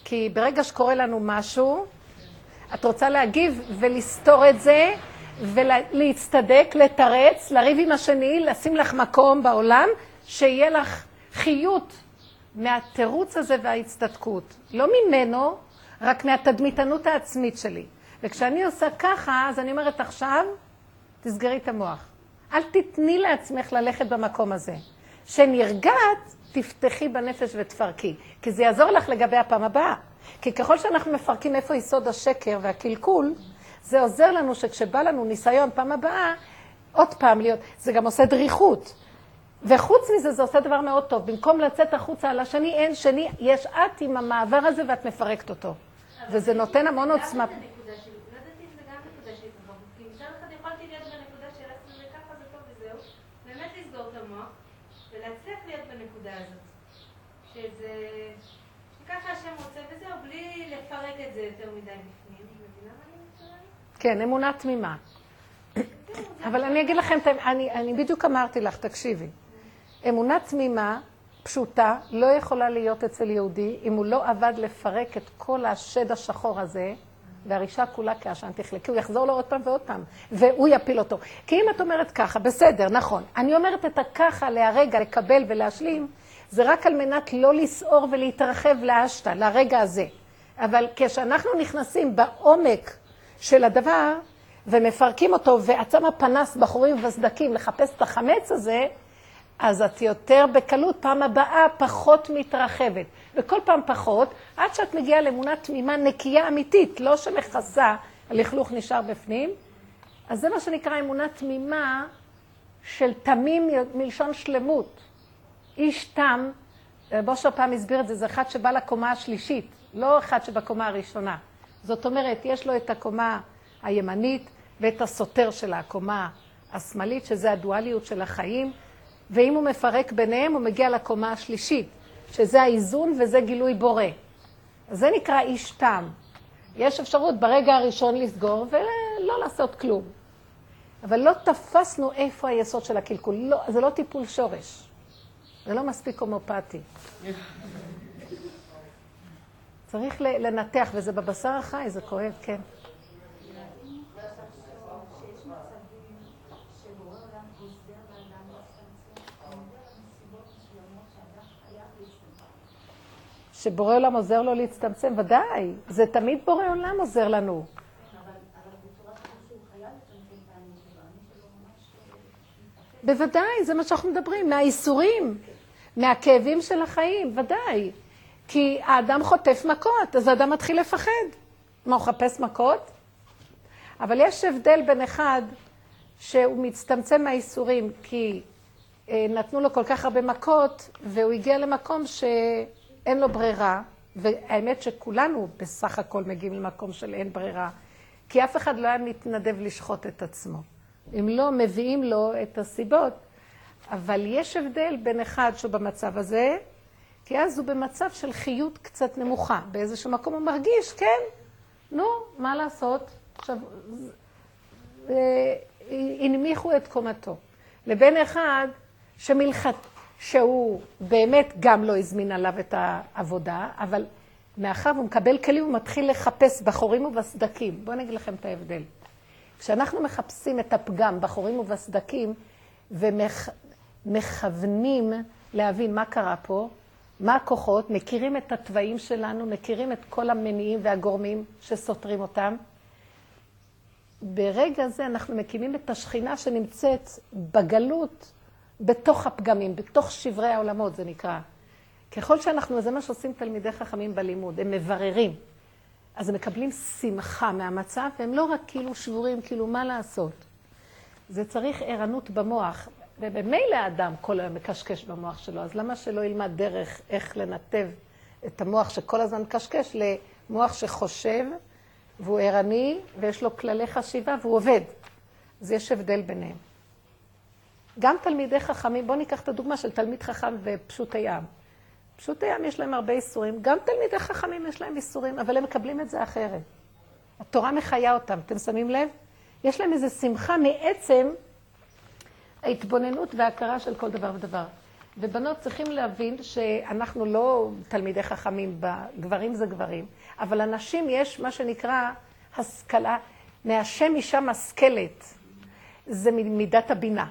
B: כי ברגע שקורה לנו משהו, את רוצה להגיב ולסתור את זה, ולהצטדק, לתרץ, לריב עם השני, לשים לך מקום בעולם, שיהיה לך חיות מהתירוץ הזה וההצטדקות. לא ממנו, רק מהתדמיתנות העצמית שלי. וכשאני עושה ככה, אז אני אומרת עכשיו, תסגרי את המוח. אל תתני לעצמך ללכת במקום הזה. שנרגעת, תפתחי בנפש ותפרקי. כי זה יעזור לך לגבי הפעם הבאה. כי ככל שאנחנו מפרקים איפה יסוד השקר והקלקול, זה עוזר לנו שכשבא לנו ניסיון פעם הבאה, עוד פעם להיות, זה גם עושה דריכות. וחוץ מזה, זה עושה דבר מאוד טוב. במקום לצאת החוצה על השני, אין שני, יש את עם המעבר הזה ואת מפרקת אותו. וזה נותן המון עוצמה.
F: גם את הנקודה שלי, לא ידעתי אם זה גם נקודה שלי ככה, כי מצד אחד יכולתי להיות בנקודה של עצמי וככה זה טוב וזהו, באמת לסגור את המוח, ולהצליח להיות בנקודה הזאת. שזה, שככה השם רוצה וזהו, בלי לפרק את זה יותר מדי בפנים.
B: כן, אמונה תמימה. אבל אני אגיד לכם, אני, אני בדיוק אמרתי לך, תקשיבי. אמונה תמימה, פשוטה, לא יכולה להיות אצל יהודי אם הוא לא עבד לפרק את כל השד השחור הזה, והרישה כולה כעשן תכלה, כי הוא יחזור לו עוד פעם ועוד פעם, והוא יפיל אותו. כי אם את אומרת ככה, בסדר, נכון, אני אומרת את הככה להרגע, לקבל ולהשלים, זה רק על מנת לא לסעור ולהתרחב לאשתא, לרגע הזה. אבל כשאנחנו נכנסים בעומק של הדבר ומפרקים אותו ואת שמה פנס בחורים וסדקים לחפש את החמץ הזה, אז את יותר בקלות, פעם הבאה פחות מתרחבת. וכל פעם פחות, עד שאת מגיעה לאמונה תמימה נקייה אמיתית, לא שמכסה, הלכלוך נשאר בפנים. אז זה מה שנקרא אמונה תמימה של תמים מלשון שלמות. איש תם, בושר פעם הסביר את זה, זה אחד שבא לקומה השלישית, לא אחד שבקומה הראשונה. זאת אומרת, יש לו את הקומה הימנית ואת הסותר של הקומה השמאלית, שזה הדואליות של החיים, ואם הוא מפרק ביניהם, הוא מגיע לקומה השלישית, שזה האיזון וזה גילוי בורא. זה נקרא איש תם. יש אפשרות ברגע הראשון לסגור ולא לעשות כלום. אבל לא תפסנו איפה היסוד של הקלקול. לא, זה לא טיפול שורש. זה לא מספיק הומופתי. צריך לנתח, וזה בבשר החי, זה כואב, כן. שבורא עולם עוזר לו להצטמצם, ודאי, זה תמיד בורא עולם עוזר לנו. בוודאי, זה מה שאנחנו מדברים, מהאיסורים, מהכאבים של החיים, ודאי. כי האדם חוטף מכות, אז האדם מתחיל לפחד. מה, הוא חפש מכות? אבל יש הבדל בין אחד שהוא מצטמצם מהאיסורים, כי אה, נתנו לו כל כך הרבה מכות, והוא הגיע למקום שאין לו ברירה, והאמת שכולנו בסך הכל מגיעים למקום של אין ברירה, כי אף אחד לא היה מתנדב לשחוט את עצמו. אם לא מביאים לו את הסיבות. אבל יש הבדל בין אחד שהוא במצב הזה, כי אז הוא במצב של חיות קצת נמוכה. באיזשהו מקום הוא מרגיש, כן, נו, מה לעשות? עכשיו, אה, הנמיכו את קומתו. לבין אחד שמלכת, שהוא באמת גם לא הזמין עליו את העבודה, אבל מאחר והוא מקבל כלים, הוא מתחיל לחפש בחורים ובסדקים. בואו אני אגיד לכם את ההבדל. כשאנחנו מחפשים את הפגם בחורים ובסדקים ומכוונים להבין מה קרה פה, מה הכוחות, מכירים את התוואים שלנו, מכירים את כל המניעים והגורמים שסותרים אותם. ברגע זה אנחנו מקימים את השכינה שנמצאת בגלות, בתוך הפגמים, בתוך שברי העולמות, זה נקרא. ככל שאנחנו, זה מה שעושים תלמידי חכמים בלימוד, הם מבררים. אז הם מקבלים שמחה מהמצב, והם לא רק כאילו שבורים, כאילו מה לעשות. זה צריך ערנות במוח, ובמילא האדם כל היום מקשקש במוח שלו, אז למה שלא ילמד דרך איך לנתב את המוח שכל הזמן מקשקש למוח שחושב, והוא ערני, ויש לו כללי חשיבה, והוא עובד. אז יש הבדל ביניהם. גם תלמידי חכמים, בואו ניקח את הדוגמה של תלמיד חכם ופשוט הים. פשוט הים יש להם הרבה איסורים, גם תלמידי חכמים יש להם איסורים, אבל הם מקבלים את זה אחרת. התורה מחיה אותם, אתם שמים לב? יש להם איזו שמחה מעצם ההתבוננות וההכרה של כל דבר ודבר. ובנות צריכים להבין שאנחנו לא תלמידי חכמים, גברים זה גברים, אבל לנשים יש מה שנקרא השכלה, מהשם אישה משכלת, זה מידת הבינה.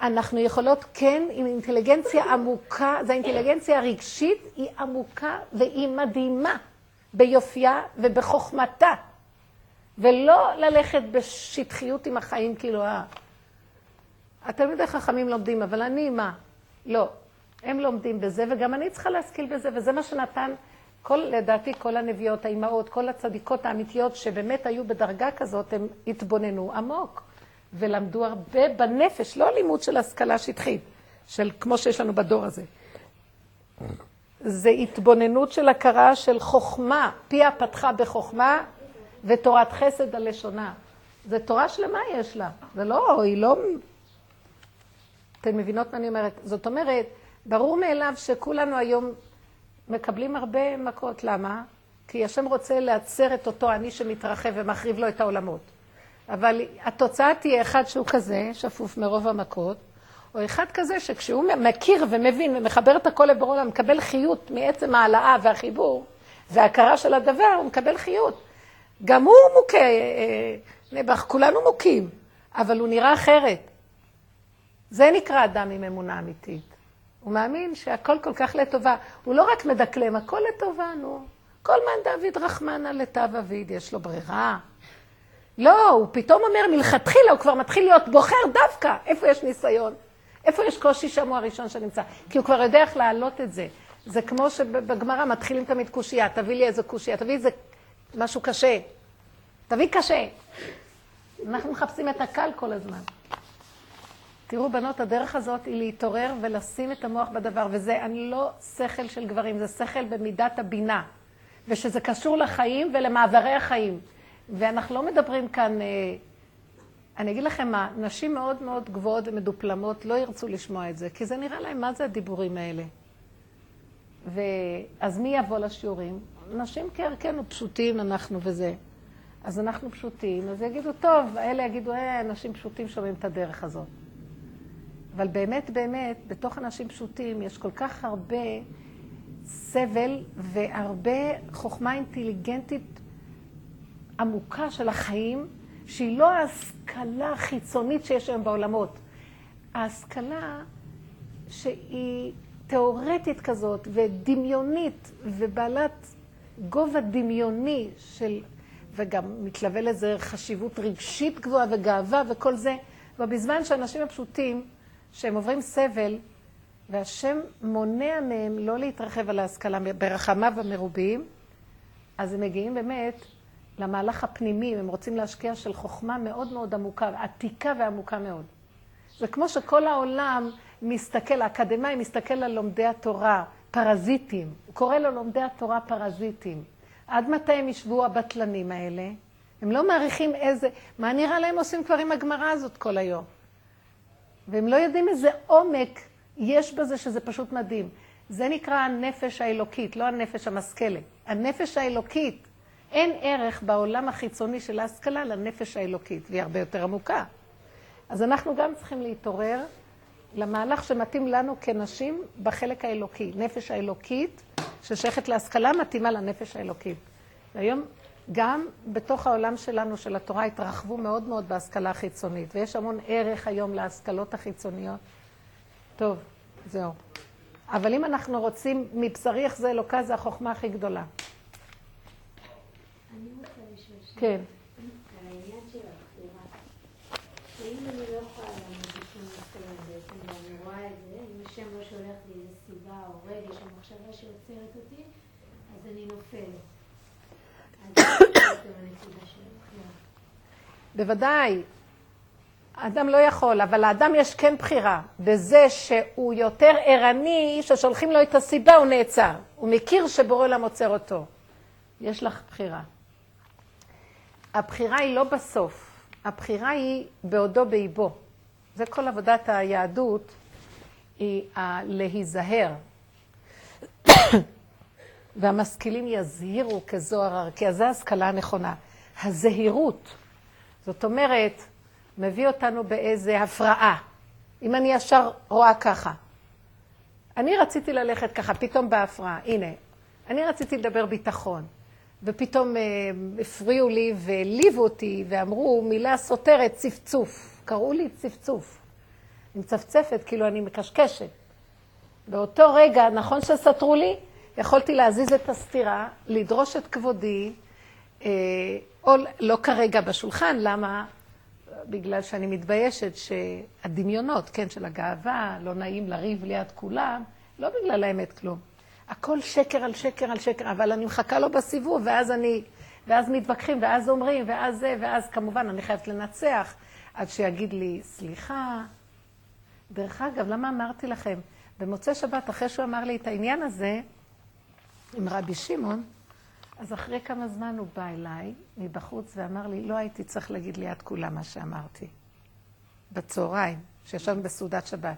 B: אנחנו יכולות כן עם אינטליגנציה עמוקה, זו האינטליגנציה הרגשית, היא עמוקה והיא מדהימה ביופייה ובחוכמתה. ולא ללכת בשטחיות עם החיים כאילו, אה, התלמידי חכמים לומדים, אבל אני מה? לא. הם לומדים בזה, וגם אני צריכה להשכיל בזה, וזה מה שנתן, כל, לדעתי, כל הנביאות, האימהות, כל הצדיקות האמיתיות שבאמת היו בדרגה כזאת, הם התבוננו עמוק. ולמדו הרבה בנפש, לא לימוד של השכלה שטחית, של כמו שיש לנו בדור הזה. זה התבוננות של הכרה של חוכמה, פיה פתחה בחוכמה ותורת חסד הלשונה. זה תורה שלמה יש לה, זה לא, היא לא... אתן מבינות מה אני אומרת? זאת אומרת, ברור מאליו שכולנו היום מקבלים הרבה מכות. למה? כי השם רוצה לעצר את אותו אני שמתרחב ומחריב לו את העולמות. אבל התוצאה תהיה אחד שהוא כזה, שפוף מרוב המכות, או אחד כזה שכשהוא מכיר ומבין ומחבר את הכל לבור עולם, מקבל חיות מעצם העלאה והחיבור וההכרה של הדבר, הוא מקבל חיות. גם הוא מוכה, אה, אה, נעבך, כולנו מוכים, אבל הוא נראה אחרת. זה נקרא אדם עם אמונה אמיתית. הוא מאמין שהכל כל כך לטובה. הוא לא רק מדקלם, הכל לטובה, נו. כל מן דוד רחמנא לטב אביד, יש לו ברירה. לא, הוא פתאום אומר, מלכתחילה הוא כבר מתחיל להיות בוחר דווקא. איפה יש ניסיון? איפה יש קושי שם הוא הראשון שנמצא? כי הוא כבר יודע איך להעלות את זה. זה כמו שבגמרא מתחילים תמיד קושייה, תביא לי איזה קושייה, תביא איזה משהו קשה. תביא קשה. אנחנו מחפשים את הקל כל הזמן. תראו, בנות, הדרך הזאת היא להתעורר ולשים את המוח בדבר, וזה אני לא שכל של גברים, זה שכל במידת הבינה, ושזה קשור לחיים ולמעברי החיים. ואנחנו לא מדברים כאן, אה, אני אגיד לכם מה, נשים מאוד מאוד גבוהות ומדופלמות לא ירצו לשמוע את זה, כי זה נראה להם, מה זה הדיבורים האלה? ואז מי יבוא לשיעורים? נשים כערכנו פשוטים אנחנו וזה. אז אנחנו פשוטים, אז יגידו, טוב, האלה יגידו, אה, אנשים פשוטים שומעים את הדרך הזאת. אבל באמת, באמת, בתוך אנשים פשוטים יש כל כך הרבה סבל והרבה חוכמה אינטליגנטית עמוקה של החיים, שהיא לא ההשכלה החיצונית שיש היום בעולמות. ההשכלה שהיא תיאורטית כזאת ודמיונית ובעלת גובה דמיוני של, וגם מתלווה לזה חשיבות רגשית גבוהה וגאווה וכל זה, ובזמן שהאנשים הפשוטים, שהם עוברים סבל, והשם מונע מהם לא להתרחב על ההשכלה ברחמיו המרובים, אז הם מגיעים באמת למהלך הפנימי, הם רוצים להשקיע של חוכמה מאוד מאוד עמוקה, עתיקה ועמוקה מאוד. זה כמו שכל העולם מסתכל, האקדמאי מסתכל על לומדי התורה, פרזיטים. הוא קורא ללומדי התורה פרזיטים. עד מתי הם ישבו הבטלנים האלה? הם לא מעריכים איזה... מה נראה להם עושים כבר עם הגמרא הזאת כל היום? והם לא יודעים איזה עומק יש בזה שזה פשוט מדהים. זה נקרא הנפש האלוקית, לא הנפש המשכלת. הנפש האלוקית, אין ערך בעולם החיצוני של ההשכלה לנפש האלוקית, והיא הרבה יותר עמוקה. אז אנחנו גם צריכים להתעורר למהלך שמתאים לנו כנשים בחלק האלוקי. נפש האלוקית, ששייכת להשכלה, מתאימה לנפש האלוקית. והיום, גם בתוך העולם שלנו, של התורה, התרחבו מאוד מאוד בהשכלה החיצונית, ויש המון ערך היום להשכלות החיצוניות. טוב, זהו. אבל אם אנחנו רוצים, מבשרי איך זה אלוקה, זה החוכמה הכי גדולה.
F: אני רוצה לשאול שאלה.
B: כן.
F: שאם אני לא יכולה לעמוד בשום ניסיון בעצם, ואני רואה את זה, אם השם לא שולח לי איזו סיבה או רגש או מחשבה שעוצרת אותי, אז אני נופלת. אז זה יותר הנקודה של הבחירה.
B: בוודאי. האדם לא יכול, אבל לאדם יש כן בחירה. בזה שהוא יותר ערני, ששולחים לו את הסיבה, הוא נעצר. הוא מכיר שבורא עולם עוצר אותו. יש לך בחירה. הבחירה היא לא בסוף, הבחירה היא בעודו באיבו. זה כל עבודת היהדות, היא להיזהר. והמשכילים יזהירו כזוהר, כי זו ההשכלה הנכונה. הזהירות, זאת אומרת, מביא אותנו באיזה הפרעה. אם אני ישר רואה ככה. אני רציתי ללכת ככה, פתאום בהפרעה. הנה, אני רציתי לדבר ביטחון, ופתאום אה, הפריעו לי והעליבו אותי ואמרו מילה סותרת, צפצוף. קראו לי צפצוף. אני מצפצפת, כאילו אני מקשקשת. באותו רגע, נכון שסתרו לי, יכולתי להזיז את הסתירה, לדרוש את כבודי, אה, או לא כרגע בשולחן, למה? בגלל שאני מתביישת שהדמיונות, כן, של הגאווה, לא נעים לריב ליד כולם, לא בגלל האמת כלום. הכל שקר על שקר על שקר, אבל אני מחכה לו בסיבוב, ואז אני, ואז מתווכחים, ואז אומרים, ואז זה, ואז כמובן אני חייבת לנצח, עד שיגיד לי, סליחה. דרך אגב, למה אמרתי לכם? במוצאי שבת, אחרי שהוא אמר לי את העניין הזה, עם רבי שמעון, אז אחרי כמה זמן הוא בא אליי מבחוץ ואמר לי, לא הייתי צריך להגיד ליד כולם מה שאמרתי. בצהריים, שישבנו בסעודת שבת.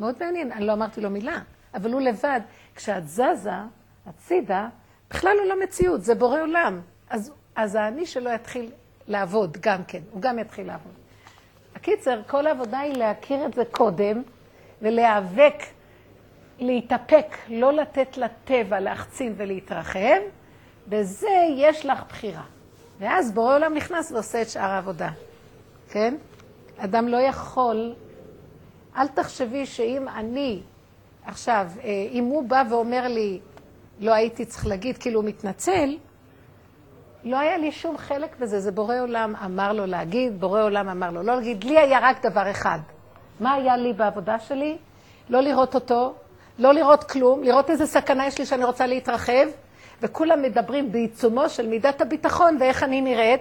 B: מאוד מעניין, אני לא אמרתי לו מילה, אבל הוא לבד, כשאת זזה הצידה, בכלל הוא לא מציאות, זה בורא עולם. אז, אז האני שלו יתחיל לעבוד גם כן, הוא גם יתחיל לעבוד. הקיצר, כל העבודה היא להכיר את זה קודם, ולהיאבק, להתאפק, לא לתת לטבע להחצין ולהתרחב, בזה יש לך בחירה. ואז בורא עולם נכנס ועושה את שאר העבודה, כן? אדם לא יכול, אל תחשבי שאם אני עכשיו, אה, אם הוא בא ואומר לי, לא הייתי צריך להגיד, כאילו הוא מתנצל, לא היה לי שום חלק בזה, זה בורא עולם אמר לו להגיד, בורא עולם אמר לו לא להגיד. לי היה רק דבר אחד. מה היה לי בעבודה שלי? לא לראות אותו, לא לראות כלום, לראות איזה סכנה יש לי שאני רוצה להתרחב, וכולם מדברים בעיצומו של מידת הביטחון ואיך אני נראית.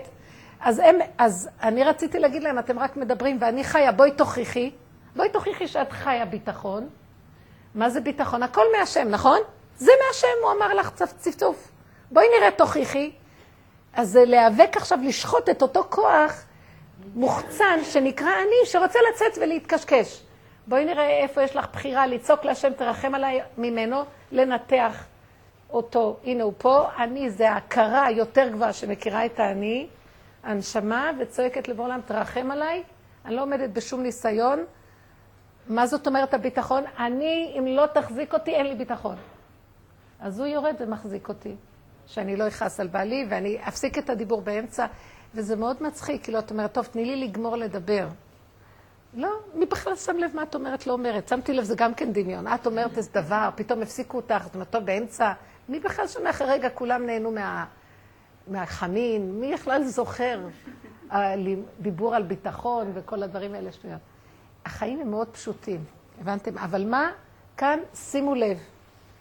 B: אז, הם, אז אני רציתי להגיד להם, אתם רק מדברים ואני חיה, בואי תוכיחי, בואי תוכיחי שאת חיה ביטחון. מה זה ביטחון? הכל מהשם, נכון? זה מהשם, הוא אמר לך צפ, צפצוף. בואי נראה, תוכיחי. אז זה להיאבק עכשיו, לשחוט את אותו כוח מוחצן שנקרא אני, שרוצה לצאת ולהתקשקש. בואי נראה איפה יש לך בחירה לצעוק להשם, תרחם עליי ממנו, לנתח אותו. הנה הוא פה, אני זה ההכרה היותר גבוהה שמכירה את האני, הנשמה, וצועקת לבוא עולם, תרחם עליי. אני לא עומדת בשום ניסיון. מה זאת אומרת הביטחון? אני, אם לא תחזיק אותי, אין לי ביטחון. אז הוא יורד ומחזיק אותי. שאני לא אכעס על בעלי, ואני אפסיק את הדיבור באמצע, וזה מאוד מצחיק, כאילו, את אומרת, טוב, תני לי לגמור לדבר. לא, מי בכלל שם לב מה את אומרת, לא אומרת. שמתי לב, זה גם כן דמיון. את אומרת איזה דבר, פתאום הפסיקו אותך, זאת אומרת, טוב, באמצע, מי בכלל שומע אחרי רגע, כולם נהנו מה, מהחמין, מי בכלל זוכר דיבור על ביטחון וכל הדברים האלה שטויות. החיים הם מאוד פשוטים, הבנתם? אבל מה? כאן, שימו לב,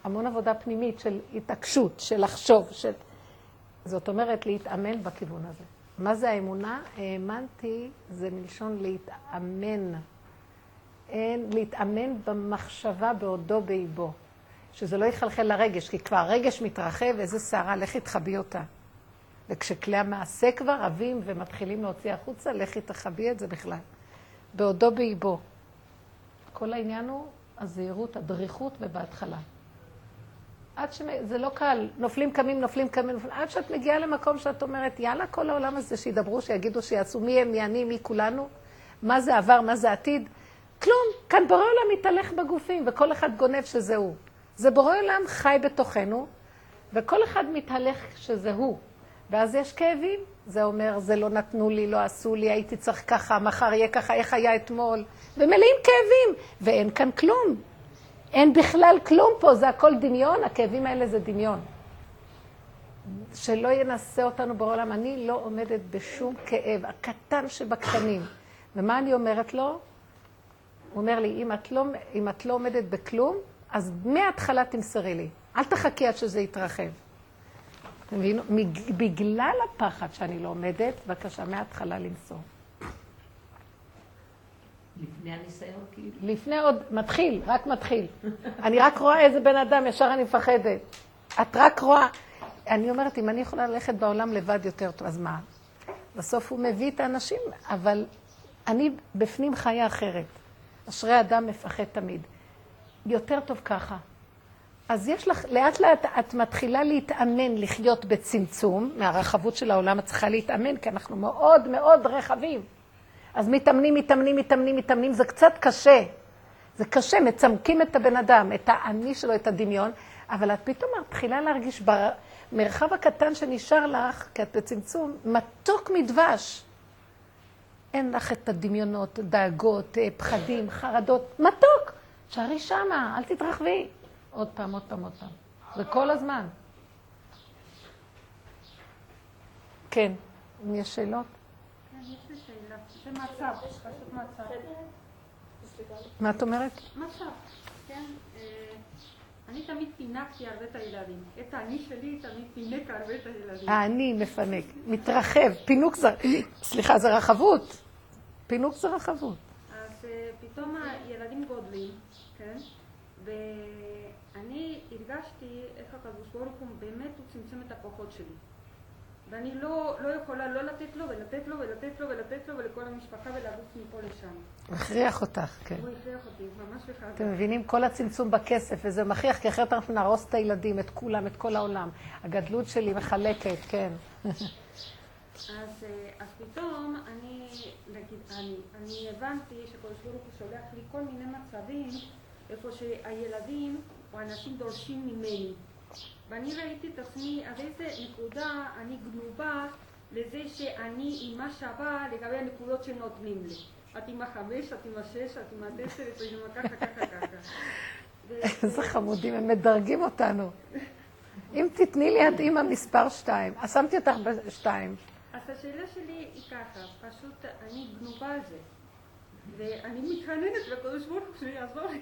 B: המון עבודה פנימית של התעקשות, של לחשוב, של... זאת אומרת, להתאמן בכיוון הזה. מה זה האמונה? האמנתי זה מלשון להתאמן. אין, להתאמן במחשבה בעודו באיבו. שזה לא יחלחל לרגש, כי כבר הרגש מתרחב, איזה סערה, לכי תחבי אותה. וכשכלי המעשה כבר רבים ומתחילים להוציא החוצה, לכי תחבי את זה בכלל. בעודו באיבו. כל העניין הוא הזהירות, הדריכות ובהתחלה. עד ש... זה לא קל, נופלים קמים, נופלים קמים, נופלים, עד שאת מגיעה למקום שאת אומרת, יאללה, כל העולם הזה שידברו, שיגידו, שיעשו מי הם, מי אני, מי כולנו, מה זה עבר, מה זה עתיד. כלום, כאן בורא עולם מתהלך בגופים, וכל אחד גונב שזה הוא. זה בורא עולם חי בתוכנו, וכל אחד מתהלך שזה הוא. ואז יש כאבים, זה אומר, זה לא נתנו לי, לא עשו לי, הייתי צריך ככה, מחר יהיה ככה, איך היה אתמול, ומלאים כאבים, ואין כאן כלום. אין בכלל כלום פה, זה הכל דמיון, הכאבים האלה זה דמיון. שלא ינסה אותנו בעולם. אני לא עומדת בשום כאב, הקטן שבקטנים. ומה אני אומרת לו? הוא אומר לי, אם את לא, אם את לא עומדת בכלום, אז מההתחלה תמסרי לי. אל תחכי עד שזה יתרחב. אתם מבינים? בגלל הפחד שאני לא עומדת, בבקשה, מההתחלה למסור.
E: לפני הניסיון כאילו.
B: לפני עוד, מתחיל, רק מתחיל. אני רק רואה איזה בן אדם, ישר אני מפחדת. את רק רואה... אני אומרת, אם אני יכולה ללכת בעולם לבד יותר טוב, אז מה? בסוף הוא מביא את האנשים, אבל אני בפנים חיה אחרת. אשרי אדם מפחד תמיד. יותר טוב ככה. אז יש לך, לאט לאט את מתחילה להתאמן לחיות בצמצום, מהרחבות של העולם את צריכה להתאמן, כי אנחנו מאוד מאוד רחבים. אז מתאמנים, מתאמנים, מתאמנים, מתאמנים, זה קצת קשה. זה קשה, מצמקים את הבן אדם, את האני שלו, את הדמיון, אבל את פתאום מתחילה להרגיש במרחב הקטן שנשאר לך, כי את בצמצום, מתוק מדבש. אין לך את הדמיונות, דאגות, אה, פחדים, חרדות, מתוק. שערי שמה, אל תתרחבי. עוד פעם, עוד פעם, עוד פעם. זה כל הזמן. כן, אם יש שאלות?
F: כן, יש לי שאלה. זה מצב, פשוט מצב.
B: מה את אומרת?
F: מצב, כן? אה, אני תמיד פינקתי הרבה את הילדים. את האני שלי תמיד פינק הרבה את הילדים.
B: האני מפנק, מתרחב, פינוק זה, סליחה, זה רחבות. פינוק זה רחבות.
F: אז אה, פתאום הילדים גודלים, כן? ואני הרגשתי איך הקדוש ברוך הוא באמת הוא צמצם את הכוחות שלי. ואני לא, לא יכולה לא לתת לו ולתת לו ולתת לו ולתת לו ולכל המשפחה ולרוץ מפה לשם.
B: הוא הכריח אותך, כן.
F: הוא הכריח אותי, ממש וחזק.
B: אתם מבינים? כל הצמצום בכסף, וזה מכריח, כי אחרת אנחנו נהרוס את הילדים, את כולם, את כל העולם. הגדלות שלי מחלקת, כן.
F: אז, אה, אז פתאום אני, נגיד, אני, אני הבנתי שקדוש ברוך הוא שולח לי כל מיני מצבים איפה שהילדים או אנשים דורשים ממני. ואני ראיתי את עצמי עד איזה נקודה אני גנובה לזה שאני אימה שווה לגבי הנקודות שנותנים לי.
G: את עם החמש, את עם השש, את עם התשע, את עם ככה, ככה, ככה.
B: איזה חמודים, הם מדרגים אותנו. אם תתני לי את אימא מספר שתיים, אז שמתי אותך בשתיים.
G: אז השאלה שלי היא ככה, פשוט אני גנובה על זה. ואני מתחננת לקדוש ברוך הוא שיעזור לי.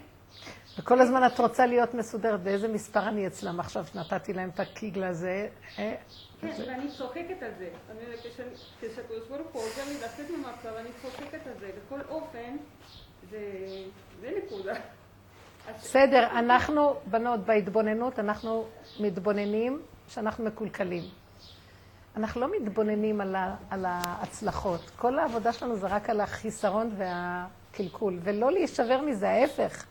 B: וכל הזמן את רוצה להיות מסודרת, באיזה מספר אני אצלם עכשיו, שנתתי להם את הקיגל הזה? אה,
G: כן, ואני צוחקת על זה. אני אומרת, כש- כשהקדוש ברוך הוא עוזר לי לצאת ממצב, אני צוחקת על זה. בכל אופן, זה נקודה.
B: בסדר, אנחנו, בנות, בהתבוננות, אנחנו מתבוננים שאנחנו מקולקלים. אנחנו לא מתבוננים על, ה, על ההצלחות. כל העבודה שלנו זה רק על החיסרון והקלקול, ולא להישבר מזה, ההפך.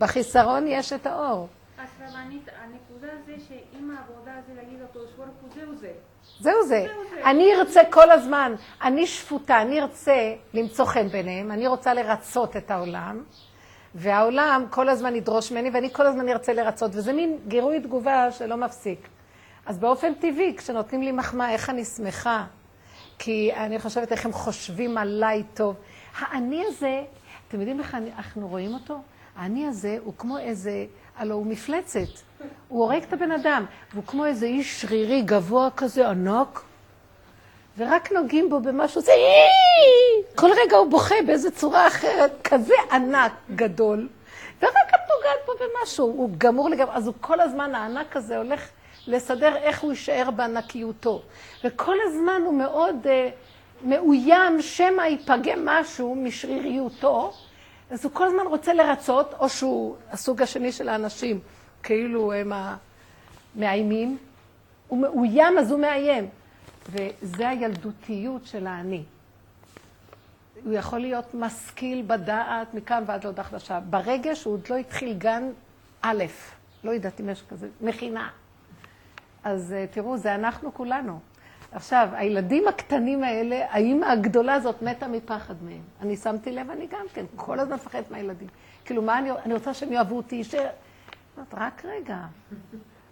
B: בחיסרון יש את האור.
G: אז רבנית, הנקודה זה שאם העבודה זה להגיד לקדוש ברוך הוא, זהו זה.
B: זהו זה. אני ארצה כל הזמן, אני שפוטה, אני ארצה למצוא חן ביניהם, אני רוצה לרצות את העולם, והעולם כל הזמן ידרוש ממני, ואני כל הזמן ארצה לרצות, וזה מין גירוי תגובה שלא מפסיק. אז באופן טבעי, כשנותנים לי מחמאה, איך אני שמחה, כי אני חושבת איך הם חושבים עליי טוב. האני הזה, אתם יודעים איך אנחנו רואים אותו? האני הזה הוא כמו איזה, הלוא הוא מפלצת. הוא הורג את הבן אדם, והוא כמו איזה איש שרירי גבוה כזה, ענק, ורק נוגעים בו במשהו, זה כל רגע הוא בוכה באיזה צורה אחרת, כזה ענק גדול, ורק את נוגעת בו במשהו, הוא גמור לגמרי, אז הוא כל הזמן, הענק הזה הולך לסדר איך הוא יישאר בענקיותו. וכל הזמן הוא מאוד uh, מאוים שמא ייפגם משהו משריריותו, אז הוא כל הזמן רוצה לרצות, או שהוא הסוג השני של האנשים, כאילו הם המאיימים, הוא מאוים אז הוא מאיים. וזה הילדותיות של האני. הוא יכול להיות משכיל בדעת מכאן ועד להודעה חדשה. ברגש הוא עוד לא התחיל גן א', לא יודעת אם יש כזה, מכינה. אז אה, תראו, זה אנחנו כולנו. עכשיו, הילדים הקטנים האלה, האימא הגדולה הזאת מתה מפחד מהם. אני שמתי לב, אני גם כן, כל הזמן מפחדת מהילדים. כאילו, מה אני, אני רוצה שהם יאהבו אותי, ש... אומרת, רק רגע.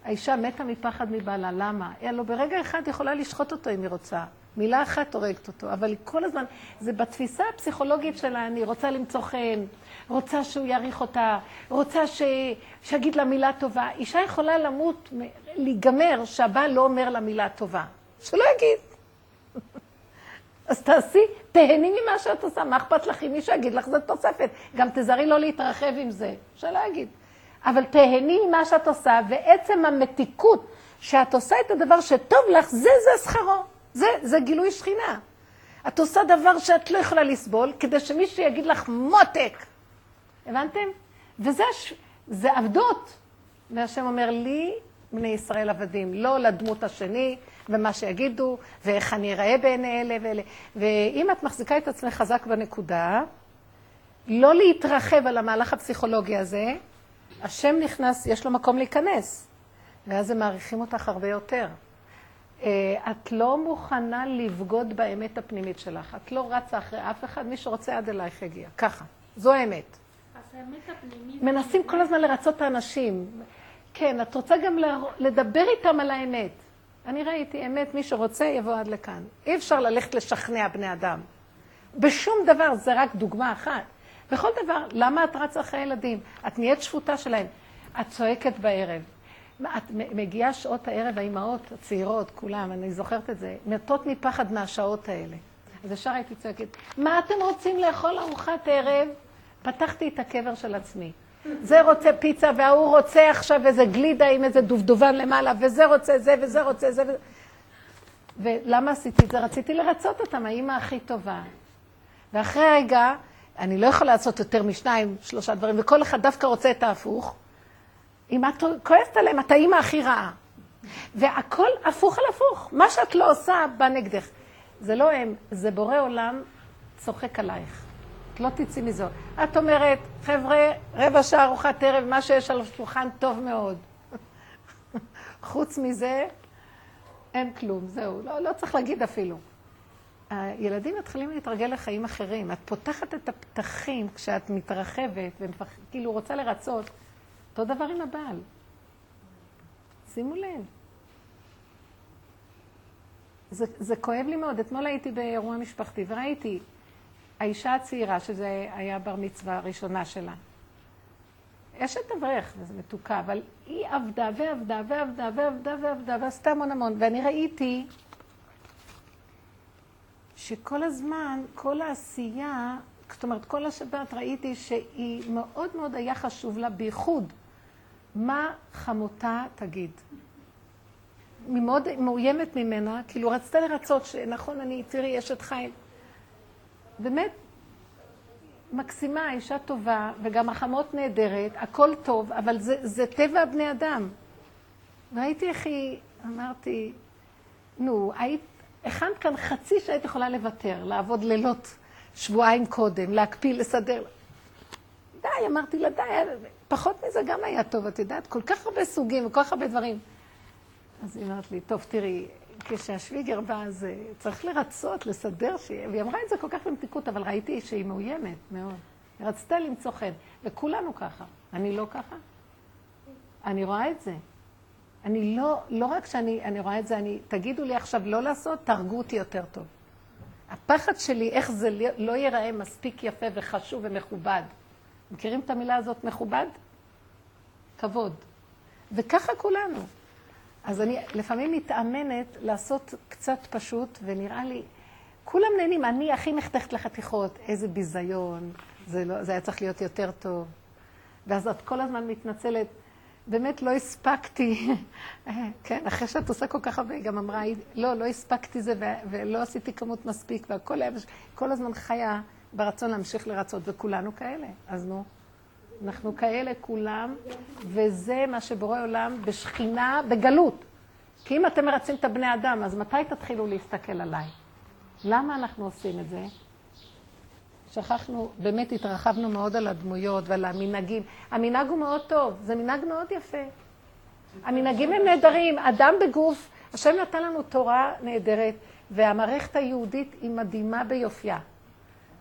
B: האישה מתה מפחד מבעלה, למה? הלוא ברגע אחד יכולה לשחוט אותו אם היא רוצה. מילה אחת הורגת אותו, אבל כל הזמן, זה בתפיסה הפסיכולוגית שלה, אני רוצה למצוא חן, רוצה שהוא יעריך אותה, רוצה ש... שיגיד לה מילה טובה. אישה יכולה למות, להיגמר, שהבעל לא אומר לה מילה טובה. שלא יגיד. אז תעשי, תהני ממה שאת עושה, מה אכפת לך אם מישהו יגיד לך, זה תוספת. גם תזהרי לא להתרחב עם זה, שלא יגיד. אבל תהני ממה שאת עושה, ועצם המתיקות שאת עושה את הדבר שטוב לך, זה, זה שכרו. זה, זה גילוי שכינה. את עושה דבר שאת לא יכולה לסבול, כדי שמישהו יגיד לך מותק. הבנתם? וזה. זה עבדות. והשם אומר לי, בני ישראל עבדים, לא לדמות השני, ומה שיגידו, ואיך אני אראה בעיני אלה ואלה. ואם את מחזיקה את עצמך חזק בנקודה, לא להתרחב על המהלך הפסיכולוגי הזה, השם נכנס, יש לו מקום להיכנס, ואז הם מעריכים אותך הרבה יותר. את לא מוכנה לבגוד באמת הפנימית שלך. את לא רצה אחרי אף אחד, מי שרוצה עד אלייך יגיע. ככה. זו האמת. מנסים כל הזמן לרצות את האנשים. כן, את רוצה גם לדבר איתם על האמת. אני ראיתי אמת, מי שרוצה יבוא עד לכאן. אי אפשר ללכת לשכנע בני אדם. בשום דבר, זה רק דוגמה אחת. בכל דבר, למה את רצה אחרי ילדים? את נהיית שפוטה שלהם. את צועקת בערב. את מגיעה שעות הערב, האימהות הצעירות, כולם, אני זוכרת את זה, מתות מפחד מהשעות האלה. אז ישר הייתי צועקת, מה אתם רוצים לאכול ארוחת ערב? פתחתי את הקבר של עצמי. זה רוצה פיצה, וההוא רוצה עכשיו איזה גלידה עם איזה דובדובן למעלה, וזה רוצה זה, וזה רוצה זה. ולמה עשיתי את זה? רציתי לרצות אותם, האימא הכי טובה. ואחרי רגע, אני לא יכולה לעשות יותר משניים, שלושה דברים, וכל אחד דווקא רוצה את ההפוך. אם את כועסת עליהם, את האימא הכי רעה. והכל הפוך על הפוך. מה שאת לא עושה, בא נגדך. זה לא הם, זה בורא עולם צוחק עלייך. לא תצאי מזו. את אומרת, חבר'ה, רבע שעה ארוחת ערב, מה שיש על השולחן טוב מאוד. חוץ מזה, אין כלום, זהו. לא, לא צריך להגיד אפילו. הילדים מתחילים להתרגל לחיים אחרים. את פותחת את הפתחים כשאת מתרחבת וכאילו רוצה לרצות. אותו דבר עם הבעל. שימו לב. זה, זה כואב לי מאוד. אתמול הייתי באירוע משפחתי וראיתי האישה הצעירה, שזה היה בר מצווה הראשונה שלה. אשת אברך, וזו מתוקה, אבל היא עבדה ועבדה ועבדה ועבדה ועבדה ועשתה המון המון. ואני ראיתי שכל הזמן, כל העשייה, זאת אומרת, כל השבת ראיתי שהיא מאוד מאוד היה חשוב לה, בייחוד, מה חמותה תגיד. היא מאוד מאוימת ממנה, כאילו רצתה לרצות שנכון, אני, תראי, אשת חיים. באמת, מקסימה, אישה טובה, וגם החמות נהדרת, הכל טוב, אבל זה, זה טבע בני אדם. ראיתי איך היא, אמרתי, נו, היית, הכנת כאן חצי שהיית יכולה לוותר, לעבוד לילות שבועיים קודם, להקפיא, לסדר. די, אמרתי לה, די, פחות מזה גם היה טוב, את יודעת, כל כך הרבה סוגים וכל כך הרבה דברים. אז היא אמרת לי, טוב, תראי, כשהשוויגר בא, אז אה, צריך לרצות, לסדר, שיהיה, והיא אמרה את זה כל כך במתיקות, אבל ראיתי שהיא מאוימת מאוד. היא רצתה למצוא חן, וכולנו ככה. אני לא ככה? אני רואה את זה. אני לא, לא רק שאני אני רואה את זה, אני, תגידו לי עכשיו לא לעשות, תהרגו אותי יותר טוב. הפחד שלי, איך זה לא ייראה מספיק יפה וחשוב ומכובד. מכירים את המילה הזאת מכובד? כבוד. וככה כולנו. אז אני לפעמים מתאמנת לעשות קצת פשוט, ונראה לי, כולם נהנים, אני הכי נחתכת לחתיכות, איזה ביזיון, זה, לא, זה היה צריך להיות יותר טוב. ואז את כל הזמן מתנצלת, באמת לא הספקתי, כן, אחרי שאת עושה כל כך הרבה, היא גם אמרה, לא, לא הספקתי זה ולא עשיתי כמות מספיק, והכל היה, כל הזמן חיה ברצון להמשיך לרצות, וכולנו כאלה, אז נו. אנחנו כאלה כולם, וזה מה שבורא עולם בשכינה, בגלות. כי אם אתם מרצים את הבני אדם, אז מתי תתחילו להסתכל עליי? למה אנחנו עושים את זה? שכחנו, באמת התרחבנו מאוד על הדמויות ועל המנהגים. המנהג הוא מאוד טוב, זה מנהג מאוד יפה. המנהגים הם נהדרים, אדם בגוף, השם נתן לנו תורה נהדרת, והמערכת היהודית היא מדהימה ביופייה.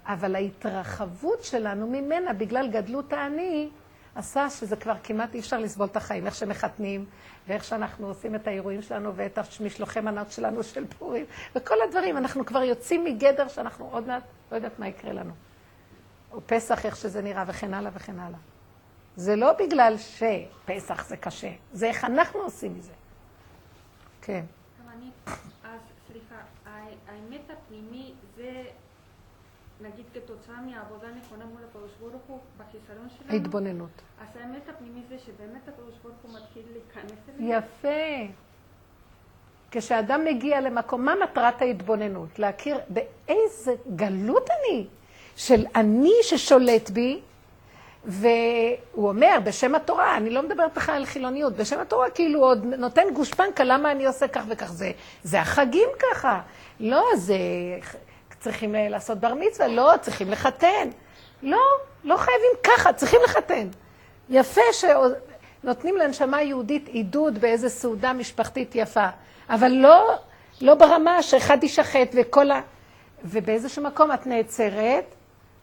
B: אבל ההתרחבות שלנו ממנה, בגלל גדלות האני, עשה שזה כבר כמעט אי אפשר לסבול את החיים, איך שמחתנים, ואיך שאנחנו עושים את האירועים שלנו, ואת המשלוחי מנות שלנו של פורים, וכל הדברים. אנחנו כבר יוצאים מגדר שאנחנו עוד מעט, לא יודעת מה יקרה לנו. או פסח, איך שזה נראה, וכן הלאה וכן הלאה. זה לא בגלל שפסח זה קשה, זה איך אנחנו עושים מזה. כן.
G: אז סליחה, האמת הפנימי זה נגיד כתוצאה מהעבודה נכונה מול הקדוש ברוך הוא בחיסרון שלנו.
B: ההתבוננות.
G: אז האמת הפנימית זה שבאמת הקדוש ברוך הוא מתחיל להיכנס אלינו.
B: יפה. כשאדם מגיע למקום, מה מטרת ההתבוננות? להכיר באיזה גלות אני, של אני ששולט בי, והוא אומר, בשם התורה, אני לא מדברת בכלל על חילוניות, בשם התורה כאילו עוד נותן גושפנקה למה אני עושה כך וכך. זה, זה החגים ככה. לא, זה צריכים אה, לעשות בר מצווה, לא, צריכים לחתן. לא, לא חייבים ככה, צריכים לחתן. יפה שנותנים לנשמה יהודית עידוד באיזו סעודה משפחתית יפה, אבל לא, לא ברמה שאחד יישחט וכל ה... ובאיזשהו מקום את נעצרת,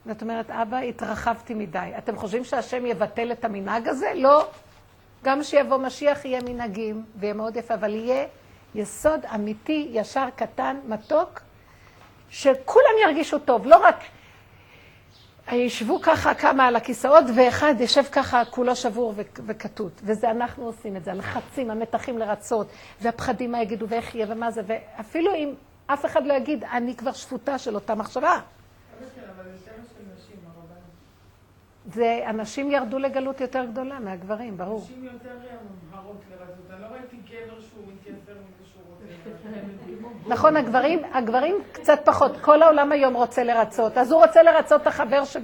B: ואת אומרת, אבא, התרחבתי מדי. אתם חושבים שהשם יבטל את המנהג הזה? לא. גם כשיבוא משיח יהיה מנהגים, ויהיה מאוד יפה, אבל יהיה יסוד אמיתי, ישר, קטן, מתוק, שכולם ירגישו טוב, לא רק ישבו ככה כמה על הכיסאות, ואחד יושב ככה כולו שבור וכתות. וזה אנחנו עושים את זה, הלחצים, המתחים לרצות, והפחדים מה יגידו, ואיך יהיה, ומה זה, ואפילו אם אף אחד לא יגיד, אני כבר שפוטה של אותה מחשבה. זה, הנשים ירדו לגלות יותר גדולה מהגברים, ברור.
H: נשים יותר ממהרות לרצות. אני לא ראיתי גבר שהוא מתייסר
B: נכון, הגברים, הגברים קצת פחות. כל העולם היום רוצה לרצות. אז הוא רוצה לרצות את החבר שב...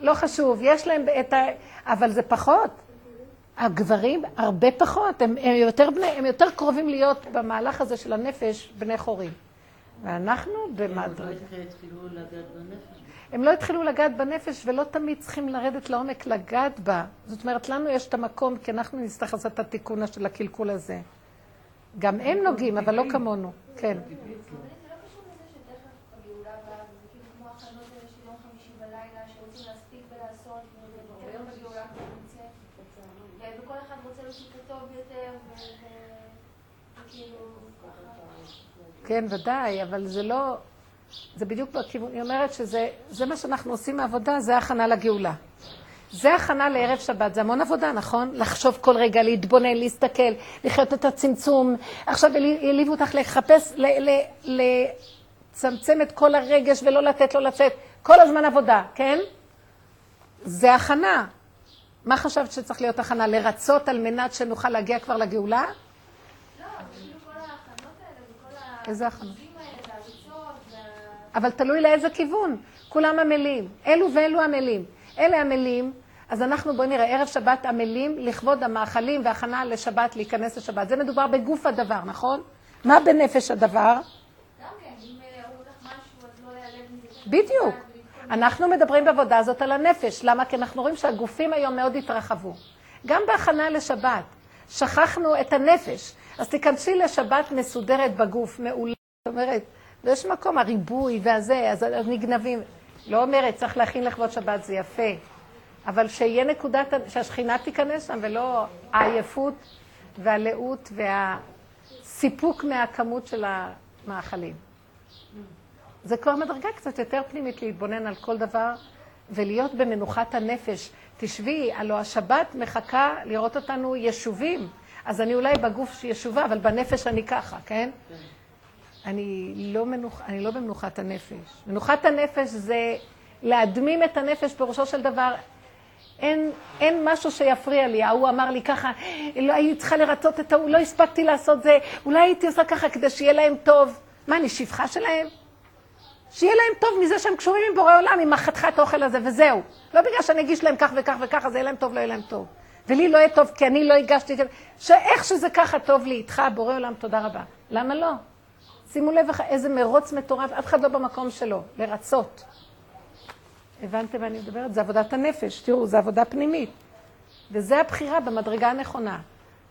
B: לא חשוב, יש להם את ה... אבל זה פחות. הגברים הרבה פחות, הם, הם, יותר בני, הם יותר קרובים להיות במהלך הזה של הנפש בני חורים. ואנחנו במדרג. הם לא התחילו לגעת בנפש ולא תמיד צריכים לרדת לעומק לגעת בה. זאת אומרת, לנו יש את המקום, כי אנחנו נצטרך לעשות את התיקון של הקלקול הזה. גם הם נוגעים, אבל לא כמונו. כן. כן, ודאי, אבל זה לא... זה בדיוק בכיוון, היא אומרת שזה זה מה שאנחנו עושים מהעבודה, זה הכנה לגאולה. זה הכנה לערב שבת, זה המון עבודה, נכון? לחשוב כל רגע, להתבונן, להסתכל, לחיות את הצמצום. עכשיו העליבו אותך לחפש, לצמצם את כל הרגש ולא לתת לו לצאת. כל הזמן עבודה, כן? זה הכנה. מה חשבת שצריך להיות הכנה? לרצות על מנת שנוכל להגיע כבר לגאולה?
F: לא, כאילו כל ההכנות האלה וכל
B: איזה הכנות? אבל תלוי לאיזה כיוון. כולם עמלים. אלו ואלו עמלים. אלה עמלים, אז אנחנו, בואי נראה, ערב שבת עמלים לכבוד המאכלים והכנה לשבת, להיכנס לשבת. זה מדובר בגוף הדבר, נכון? מה בנפש הדבר? בדיוק. אנחנו מדברים בעבודה הזאת על הנפש. למה? כי אנחנו רואים שהגופים היום מאוד התרחבו. גם בהכנה לשבת. שכחנו את הנפש. אז תיכנסי לשבת מסודרת בגוף, מעולה. זאת אומרת, ויש מקום, הריבוי והזה, אז, אז נגנבים. לא אומרת, צריך להכין לכבוד שבת, זה יפה. אבל שיהיה נקודת, שהשכינה תיכנס שם, ולא העייפות והלאות והסיפוק מהכמות של המאכלים. זה כבר מדרגה קצת יותר פנימית להתבונן על כל דבר ולהיות במנוחת הנפש. תשבי, הלוא השבת מחכה לראות אותנו ישובים. אז אני אולי בגוף ישובה, אבל בנפש אני ככה, כן? אני לא, מנוח, אני לא במנוחת הנפש. מנוחת הנפש זה להדמים את הנפש, פירושו של דבר, אין, אין משהו שיפריע לי. ההוא אמר לי ככה, לא הייתי צריכה לרצות את ההוא, לא הספקתי לעשות זה, אולי הייתי עושה ככה כדי שיהיה להם טוב. מה, אני שפחה שלהם? שיהיה להם טוב מזה שהם קשורים עם בורא עולם, עם החתיכת האוכל הזה, וזהו. לא בגלל שאני אגיש להם כך וכך וכך, אז יהיה להם טוב, לא יהיה להם טוב. ולי לא יהיה טוב, כי אני לא הגשתי... שאיך שזה ככה טוב לי איתך, בורא עולם, תודה רבה. למה לא? שימו לב איזה מרוץ מטורף, אף אחד לא במקום שלו, לרצות. הבנתם מה אני מדברת? זה עבודת הנפש, תראו, זה עבודה פנימית. וזה הבחירה במדרגה הנכונה.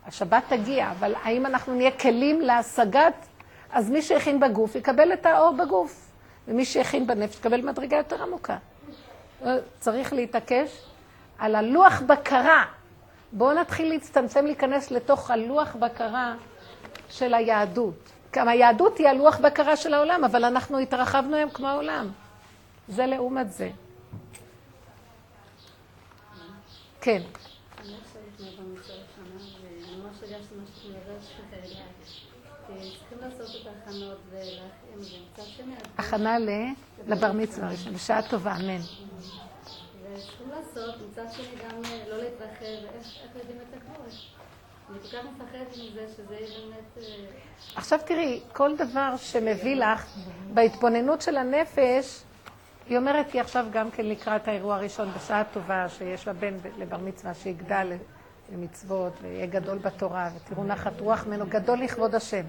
B: השבת תגיע, אבל האם אנחנו נהיה כלים להשגת? אז מי שהכין בגוף יקבל את האור בגוף, ומי שהכין בנפש יקבל מדרגה יותר עמוקה. צריך להתעקש על הלוח בקרה. בואו נתחיל להצטמצם, להיכנס לתוך הלוח בקרה של היהדות. גם היהדות היא הלוח בקרה של העולם, אבל אנחנו התרחבנו היום כמו העולם. זה לעומת זה. כן. הכנה ל... לבר מצווה הראשון, בשעה טובה, אמן.
I: וצריכים לעשות, מצד שני גם אה, לא להתרחב, איך איך יודעים את הקורס. אני כל כך מפחדת מזה שזה יהיה באמת... אה,
B: עכשיו תראי, כל דבר שמביא לך בהתבוננות של הנפש, היא אומרת לי עכשיו גם כן לקראת האירוע הראשון, בשעה טובה, שיש לה בן לבר מצווה, שיגדל למצוות, ויהיה גדול בתורה, ותראו נחת רוח ממנו, גדול לכבוד השם.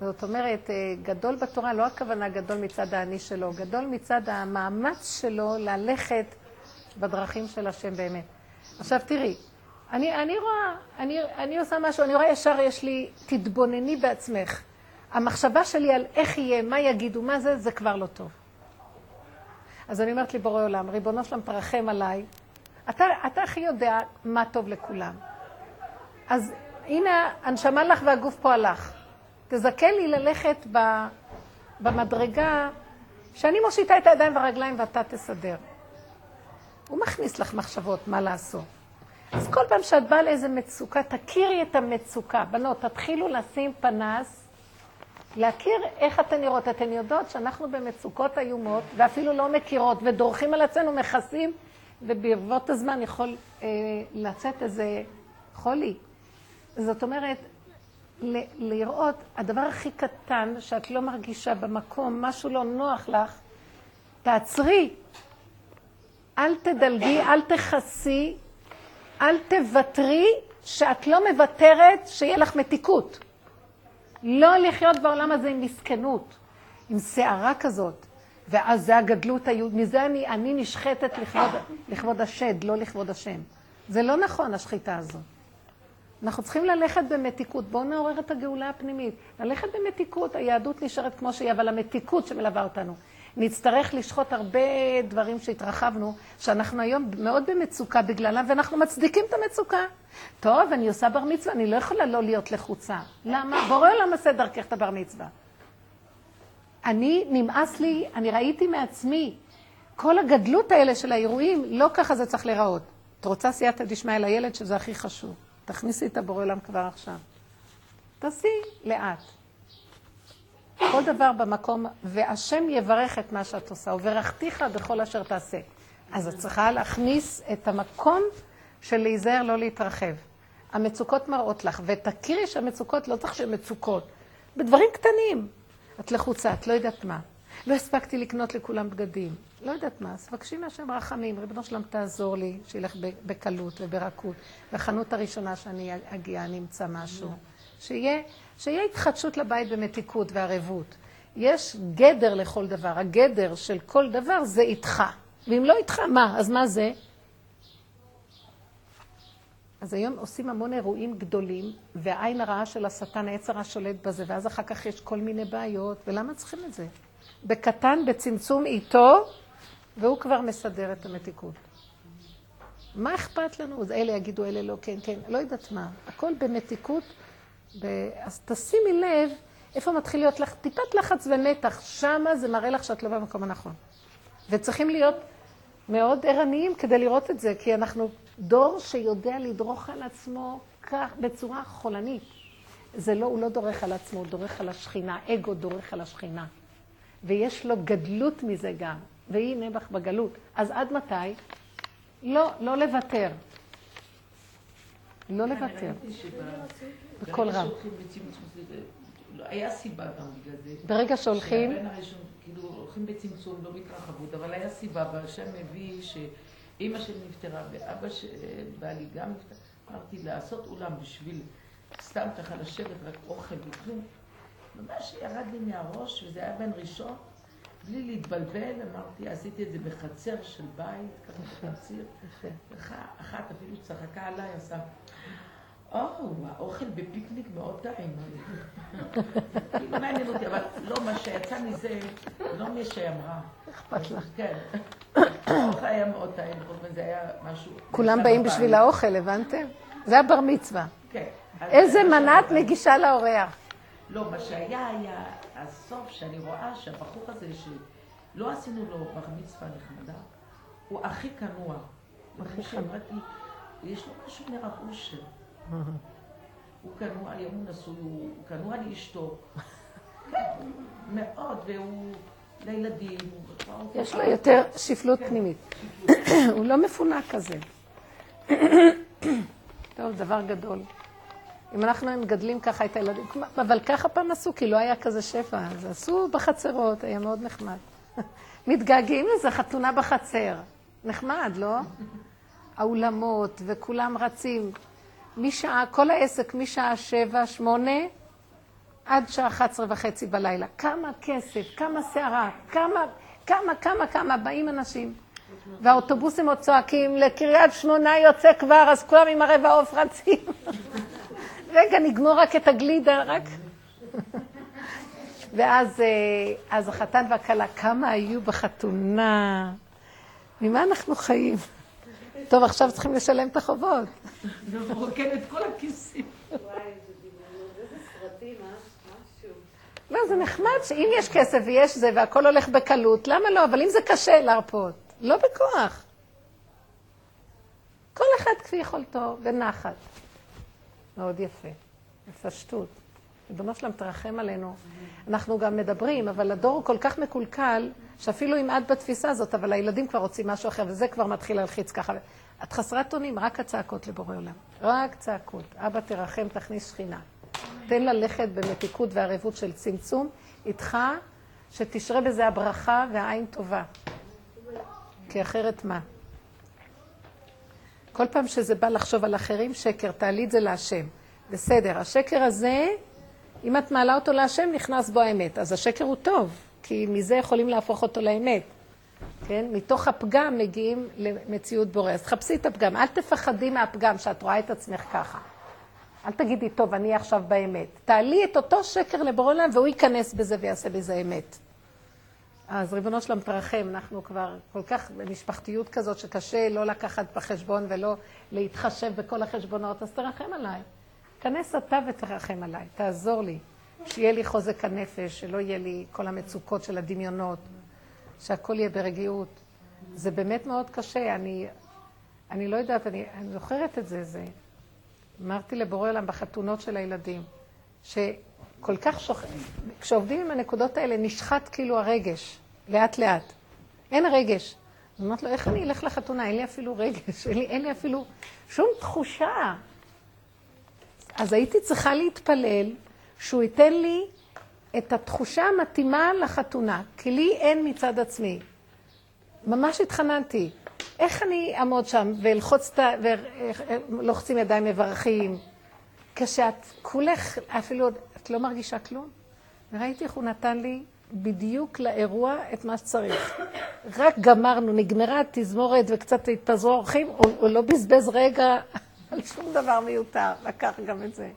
B: זאת אומרת, אה, גדול בתורה, לא הכוונה גדול מצד האני שלו, גדול מצד המאמץ שלו ללכת בדרכים של השם באמת. עכשיו תראי, אני, אני רואה, אני, אני עושה משהו, אני רואה ישר, יש לי, תתבונני בעצמך. המחשבה שלי על איך יהיה, מה יגידו, מה זה, זה כבר לא טוב. אז אני אומרת לי, בורא עולם, ריבונו שלם, תרחם עליי. אתה, אתה הכי יודע מה טוב לכולם. אז הנה, הנשמה לך והגוף פה הלך. תזכה לי ללכת ב, במדרגה שאני מושיטה את הידיים והרגליים ואתה תסדר. הוא מכניס לך מחשבות מה לעשות. אז כל פעם שאת באה לאיזה מצוקה, תכירי את המצוקה. בנות, תתחילו לשים פנס, להכיר איך אתן נראות. אתן יודעות שאנחנו במצוקות איומות, ואפילו לא מכירות, ודורכים על עצמנו, מכסים, וברבות הזמן יכול אה, לצאת איזה חולי. זאת אומרת, ל- לראות, הדבר הכי קטן שאת לא מרגישה במקום, משהו לא נוח לך, תעצרי. אל תדלגי, אל תכסי, אל תוותרי שאת לא מוותרת שיהיה לך מתיקות. לא לחיות בעולם הזה עם מסכנות, עם שערה כזאת. ואז זה הגדלות היהודית, מזה אני, אני נשחטת לכבוד, לכבוד השד, לא לכבוד השם. זה לא נכון, השחיטה הזאת. אנחנו צריכים ללכת במתיקות. בואו נעורר את הגאולה הפנימית. ללכת במתיקות, היהדות נשארת כמו שהיא, אבל המתיקות שמלווה אותנו. נצטרך לשחוט הרבה דברים שהתרחבנו, שאנחנו היום מאוד במצוקה בגללם, ואנחנו מצדיקים את המצוקה. טוב, אני עושה בר מצווה, אני לא יכולה לא להיות לחוצה. למה? בורא עולם עושה דרכך את הבר מצווה. אני, נמאס לי, אני ראיתי מעצמי, כל הגדלות האלה של האירועים, לא ככה זה צריך להיראות. את רוצה סייעתא דשמיא לילד, שזה הכי חשוב. תכניסי את הבורא עולם כבר עכשיו. תעשי לאט. כל דבר במקום, והשם יברך את מה שאת עושה, וברכתיך בכל אשר תעשה. אז את צריכה להכניס את המקום של להיזהר לא להתרחב. המצוקות מראות לך, ותכירי שהמצוקות לא צריך שהן מצוקות. בדברים קטנים. את לחוצה, את לא יודעת מה. לא הספקתי לקנות לכולם בגדים. לא יודעת מה, אז תבקשי מהשם רחמים, ריבונו שלם תעזור לי, שילך בקלות וברכות. בחנות הראשונה שאני אגיע, אני אמצא משהו. שיהיה, שיהיה התחדשות לבית במתיקות וערבות. יש גדר לכל דבר, הגדר של כל דבר זה איתך. ואם לא איתך, מה? אז מה זה? אז היום עושים המון אירועים גדולים, והעין הרעה של השטן, העץ הרע שולט בזה, ואז אחר כך יש כל מיני בעיות, ולמה צריכים את זה? בקטן, בצמצום איתו, והוא כבר מסדר את המתיקות. מה אכפת לנו? אלה יגידו, אלה לא, כן, כן, לא יודעת מה. הכל במתיקות. אז תשימי לב איפה מתחיל להיות לך טיפת לחץ ומתח, שמה זה מראה לך שאת לא במקום הנכון. וצריכים להיות מאוד ערניים כדי לראות את זה, כי אנחנו דור שיודע לדרוך על עצמו כך, בצורה חולנית. זה לא, הוא לא דורך על עצמו, הוא דורך על השכינה, אגו דורך על השכינה. ויש לו גדלות מזה גם, והיא נעבך בגלות. אז עד מתי? לא, לא לוותר. לא לוותר. בקול רם.
E: לא, היה סיבה גם בגלל זה.
B: ברגע שהולכים...
E: שהבן הראשון, כאילו, הולכים בצמצום, לא בהתרחבות, אבל היה סיבה, והשם מביא שאימא שלי נפטרה, ואבא של בעלי גם נפטר. אמרתי, לעשות אולם בשביל סתם ככה לשבת, רק אוכל וכלום. ממש ירד לי מהראש, וזה היה בן ראשון. בלי להתבלבל, אמרתי, עשיתי את זה בחצר של בית, ככה בחציר. אחת אפילו צחקה עליי, עשה, או, האוכל בפיקניק מאוד טעים. כאילו מעניין אותי, אבל לא, מה שיצא מזה, לא מי שאמרה.
B: אכפת לך.
E: כן. האוכל היה מאוד טעים, זה היה משהו...
B: כולם באים בשביל האוכל, הבנתם? זה הבר מצווה.
E: כן.
B: איזה מנה את מגישה לאורח?
E: לא, מה שהיה היה הסוף, שאני רואה שהבחור הזה, שלא עשינו לו בר מצווה נחמדה, הוא הכי כנוע. הכי כנוע. יש לו משהו מרב אושר. הוא כנוע, היום הוא נשוי, הוא כנוע לאשתו. כן, מאוד, והוא לילדים.
B: יש לו יותר שפלות פנימית. הוא לא מפונק כזה. טוב, דבר גדול. אם אנחנו מגדלים ככה את הילדים, אבל ככה פעם עשו, כי לא היה כזה שפע, אז עשו בחצרות, היה מאוד נחמד. מתגעגעים לזה, חתונה בחצר. נחמד, לא? האולמות, וכולם רצים. משעה, כל העסק משעה שבע, שמונה, עד שעה אחת עשרה וחצי בלילה. כמה כסף, כמה סערה, כמה, כמה, כמה, כמה, באים אנשים. והאוטובוסים עוד צועקים, לקריית שמונה יוצא כבר, אז כולם עם הרבע עוף רצים. רגע, נגמור רק את הגלידה, רק... ואז אז החתן והכלה, כמה היו בחתונה? ממה אנחנו חיים? טוב, עכשיו צריכים לשלם את החובות.
E: מרוקן את כל הכיסים.
B: לא, זה נחמד שאם יש כסף ויש זה והכל הולך בקלות, למה לא? אבל אם זה קשה להרפות, לא בכוח. כל אחד כפי יכולתו, בנחת. מאוד יפה, בפשטות. ריבונו שלם תרחם עלינו. אנחנו גם מדברים, אבל הדור הוא כל כך מקולקל, שאפילו אם את בתפיסה הזאת, אבל הילדים כבר רוצים משהו אחר, וזה כבר מתחיל להלחיץ ככה. את חסרת אונים, רק הצעקות לבורא עולם. רק צעקות. אבא תרחם, תכניס שכינה. תן ללכת במתיקות וערבות של צמצום, איתך, שתשרה בזה הברכה והעין טובה. כי אחרת מה? כל פעם שזה בא לחשוב על אחרים, שקר, תעלי את זה להשם. בסדר, השקר הזה, אם את מעלה אותו להשם, נכנס בו האמת. אז השקר הוא טוב, כי מזה יכולים להפוך אותו לאמת. כן? מתוך הפגם מגיעים למציאות בורא. אז תחפשי את הפגם, אל תפחדי מהפגם שאת רואה את עצמך ככה. אל תגידי, טוב, אני עכשיו באמת. תעלי את אותו שקר לבורא עולם והוא ייכנס בזה ויעשה בזה אמת. אז ריבונו שלום תרחם, אנחנו כבר כל כך במשפחתיות כזאת שקשה לא לקחת בחשבון ולא להתחשב בכל החשבונות, אז תרחם עליי. כנס אתה ותרחם עליי, תעזור לי. שיהיה לי חוזק הנפש, שלא יהיה לי כל המצוקות של הדמיונות, שהכל יהיה ברגיעות. זה באמת מאוד קשה, אני, אני לא יודעת, אני, אני זוכרת את זה, זה... אמרתי לבורא עולם בחתונות של הילדים, שכל כך שוכ... כשעובדים עם הנקודות האלה נשחט כאילו הרגש, לאט לאט. אין רגש. אני אומרת לו, איך אני אלך לחתונה? אין לי אפילו רגש, אין לי, אין לי אפילו שום תחושה. אז הייתי צריכה להתפלל שהוא ייתן לי את התחושה המתאימה לחתונה, כי לי אין מצד עצמי. ממש התחננתי. איך אני אעמוד שם ולחוץ את ה... ולוחצים ידיים מברכים? כשאת כולך, אפילו את לא מרגישה כלום. וראיתי איך הוא נתן לי בדיוק לאירוע את מה שצריך. רק גמרנו, נגמרה התזמורת וקצת התפזרו האורחים, הוא, הוא לא בזבז רגע על שום דבר מיותר, לקח גם את זה.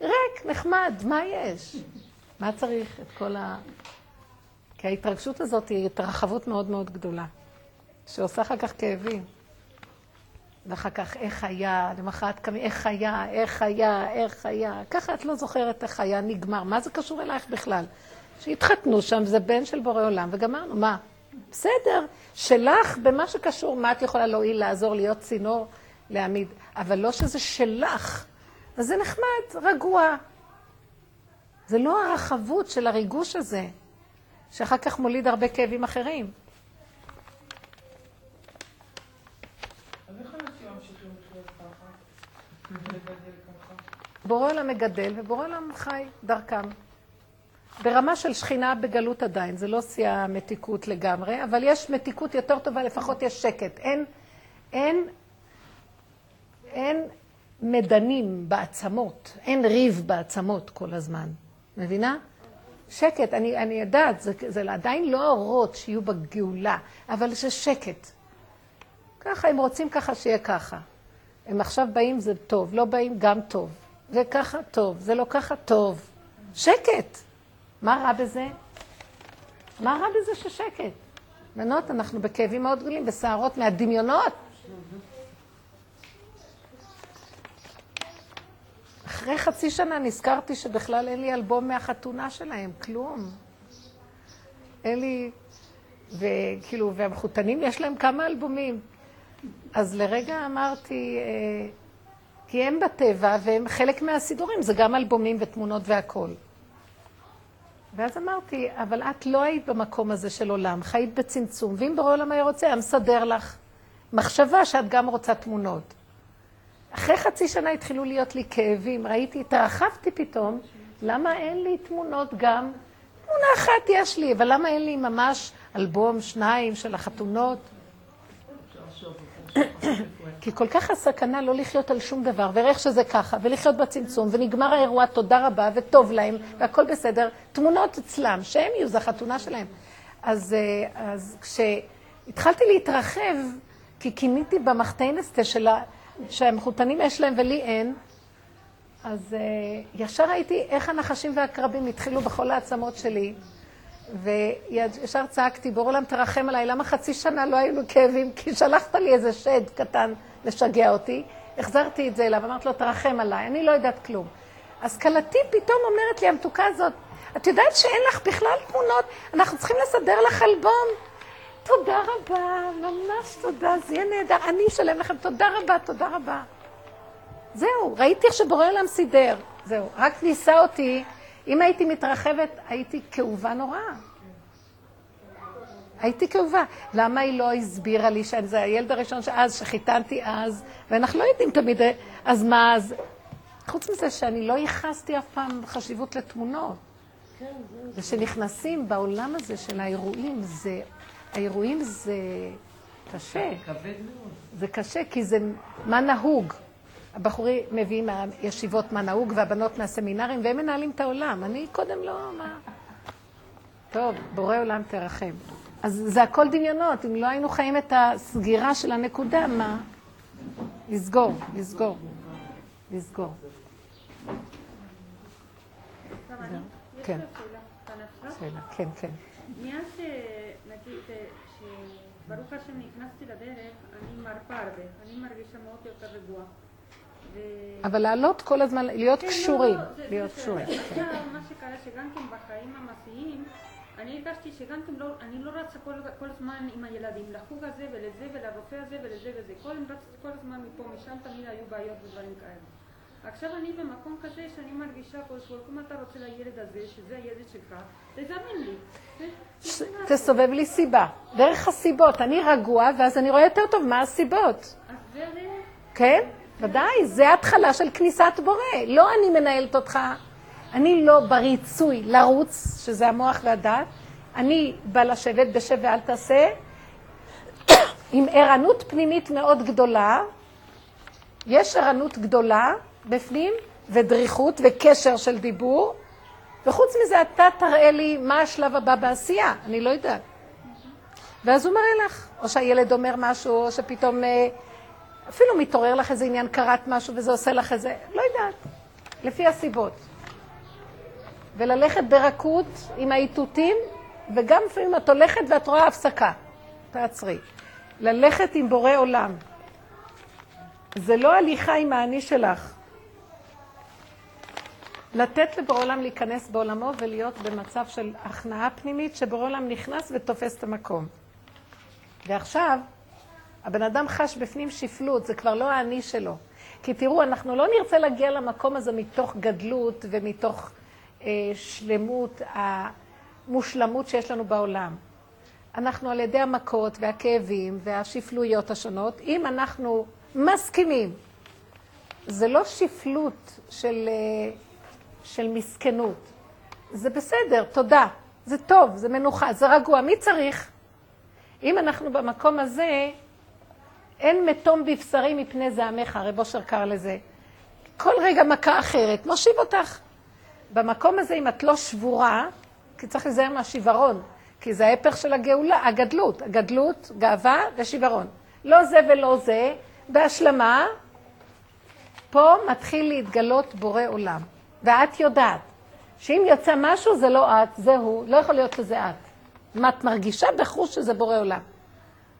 B: ריק, נחמד, מה יש? מה צריך את כל ה... כי ההתרגשות הזאת היא התרחבות מאוד מאוד גדולה, שעושה אחר כך כאבים. ואחר כך, איך היה, למחרת קמים, איך היה, איך היה, איך היה. ככה את לא זוכרת איך היה, נגמר. מה זה קשור אלייך בכלל? שהתחתנו שם, זה בן של בורא עולם, וגמרנו. מה? בסדר, שלך, במה שקשור, מה את יכולה להועיל, לעזור, להיות צינור, להעמיד. אבל לא שזה שלך. אז זה נחמד, רגוע. זה לא הרחבות של הריגוש הזה, שאחר כך מוליד הרבה כאבים אחרים. בורא עולם מגדל ובורא עולם חי דרכם. ברמה של שכינה בגלות עדיין, זה לא שיא המתיקות לגמרי, אבל יש מתיקות יותר טובה, לפחות יש שקט. אין, אין, אין מדנים בעצמות, אין ריב בעצמות כל הזמן. מבינה? שקט, אני, אני יודעת, זה, זה עדיין לא אורות שיהיו בגאולה, אבל זה שקט. ככה, הם רוצים ככה שיהיה ככה. הם עכשיו באים, זה טוב, לא באים, גם טוב. זה ככה טוב, זה לא ככה טוב. שקט. מה רע בזה? מה רע בזה ששקט? בנות, אנחנו בכאבים מאוד גדולים, בסערות מהדמיונות. אחרי חצי שנה נזכרתי שבכלל אין לי אלבום מהחתונה שלהם, כלום. אין לי... וכאילו, והמחותנים יש להם כמה אלבומים. אז לרגע אמרתי, אה, כי הם בטבע והם חלק מהסידורים, זה גם אלבומים ותמונות והכול. ואז אמרתי, אבל את לא היית במקום הזה של עולם, חיית בצמצום, ואם בורא עולם היה רוצה, היה מסדר לך מחשבה שאת גם רוצה תמונות. אחרי חצי שנה התחילו להיות לי כאבים, ראיתי, התרחבתי פתאום, למה אין לי תמונות גם? תמונה אחת יש לי, אבל למה אין לי ממש אלבום, שניים של החתונות? כי כל כך הסכנה לא לחיות על שום דבר, ואיך שזה ככה, ולחיות בצמצום, ונגמר האירוע, תודה רבה, וטוב להם, והכל בסדר. תמונות אצלם, שהם יהיו, זו החתונה שלהם. אז, אה, אז כשהתחלתי להתרחב, כי כיניתי במחתינסטה של ה... שהמחותנים יש להם ולי אין, אז uh, ישר ראיתי איך הנחשים והקרבים התחילו בכל העצמות שלי, וישר צעקתי, בור עולם תרחם עליי, למה חצי שנה לא היו לו כאבים? כי שלחת לי איזה שד קטן לשגע אותי, החזרתי את זה אליו, אמרתי לו, תרחם עליי, אני לא יודעת כלום. אז כלתי פתאום אומרת לי, המתוקה הזאת, את יודעת שאין לך בכלל תמונות, אנחנו צריכים לסדר לך אלבום. תודה רבה, ממש תודה, זה יהיה נהדר. אני אשלם לכם, תודה רבה, תודה רבה. זהו, ראיתי איך שבורא עולם סידר. זהו, רק ניסה אותי. אם הייתי מתרחבת, הייתי כאובה נורא. הייתי כאובה. למה היא לא הסבירה לי שזה הילד הראשון שאז, שחיתנתי אז, ואנחנו לא יודעים תמיד, אז מה אז? חוץ מזה שאני לא ייחסתי אף פעם חשיבות לתמונות. ושנכנסים בעולם הזה של האירועים, זה האירועים זה קשה.
E: כבד מאוד.
B: זה קשה, כי זה מה נהוג. הבחורים מביאים מהישיבות מה נהוג, והבנות מהסמינרים, והם מנהלים את העולם. אני קודם לא, מה... טוב, בורא עולם תרחם. אז זה הכל דמיונות. אם לא היינו חיים את הסגירה של הנקודה, מה? לסגור, לסגור, לסגור. כן. שאלה, כן, כן.
G: מאז שנגיד, שברוך השם נכנסתי לדרך, אני מרפה הרבה, אני מרגישה מאוד יותר רגועה. ו-
B: אבל לעלות כל הזמן, להיות
G: כן,
B: קשורים.
G: לא, לא, זה-
B: להיות קשורים.
G: עכשיו, מה שקרה שגם כן בחיים המעשיים, אני הרגשתי שגם כן לא, אני לא רצה כל, כל הזמן עם הילדים, לחוג הזה ולזה ולרופא הזה ולזה וזה. כל, רצתי כל הזמן מפה, משם תמיד היו בעיות ודברים כאלה. עכשיו אני במקום כזה שאני מרגישה פה שאם אתה רוצה לילד הזה, שזה הילד שלך, תזמן לי.
B: תסובב לי סיבה. דרך הסיבות. אני רגוע, ואז אני רואה יותר טוב מה הסיבות. כן? ודאי, זה התחלה של כניסת בורא. לא אני מנהלת אותך, אני לא בריצוי לרוץ, שזה המוח והדעת. אני בא לשבת בשב ואל תעשה, עם ערנות פנימית מאוד גדולה. יש ערנות גדולה בפנים, ודריכות וקשר של דיבור, וחוץ מזה אתה תראה לי מה השלב הבא בעשייה, אני לא יודעת. ואז הוא מראה לך, או שהילד אומר משהו, או שפתאום אה, אפילו מתעורר לך איזה עניין, קראת משהו וזה עושה לך איזה, לא יודעת, לפי הסיבות. וללכת ברכות עם האיתותים, וגם לפעמים את הולכת ואת רואה הפסקה. תעצרי. ללכת עם בורא עולם. זה לא הליכה עם האני שלך. לתת לבורא עולם להיכנס בעולמו ולהיות במצב של הכנעה פנימית, שבורא עולם נכנס ותופס את המקום. ועכשיו, הבן אדם חש בפנים שפלות, זה כבר לא האני שלו. כי תראו, אנחנו לא נרצה להגיע למקום הזה מתוך גדלות ומתוך אה, שלמות, המושלמות שיש לנו בעולם. אנחנו על ידי המכות והכאבים והשפלויות השונות, אם אנחנו מסכימים, זה לא שפלות של, אה, של מסכנות, זה בסדר, תודה, זה טוב, זה מנוחה, זה רגוע, מי צריך? אם אנחנו במקום הזה, אין מתום בבשרי מפני זעמך, הרב אושר קרא לזה. כל רגע מכה אחרת, מושיב אותך. במקום הזה, אם את לא שבורה, כי צריך להיזהר מהשיוורון, כי זה ההפך של הגאולה, הגדלות. הגדלות, גאווה ושיוורון. לא זה ולא זה, בהשלמה, פה מתחיל להתגלות בורא עולם. ואת יודעת שאם יוצא משהו זה לא את, זה הוא, לא יכול להיות שזה את. מה את מרגישה בחוש שזה בורא עולם.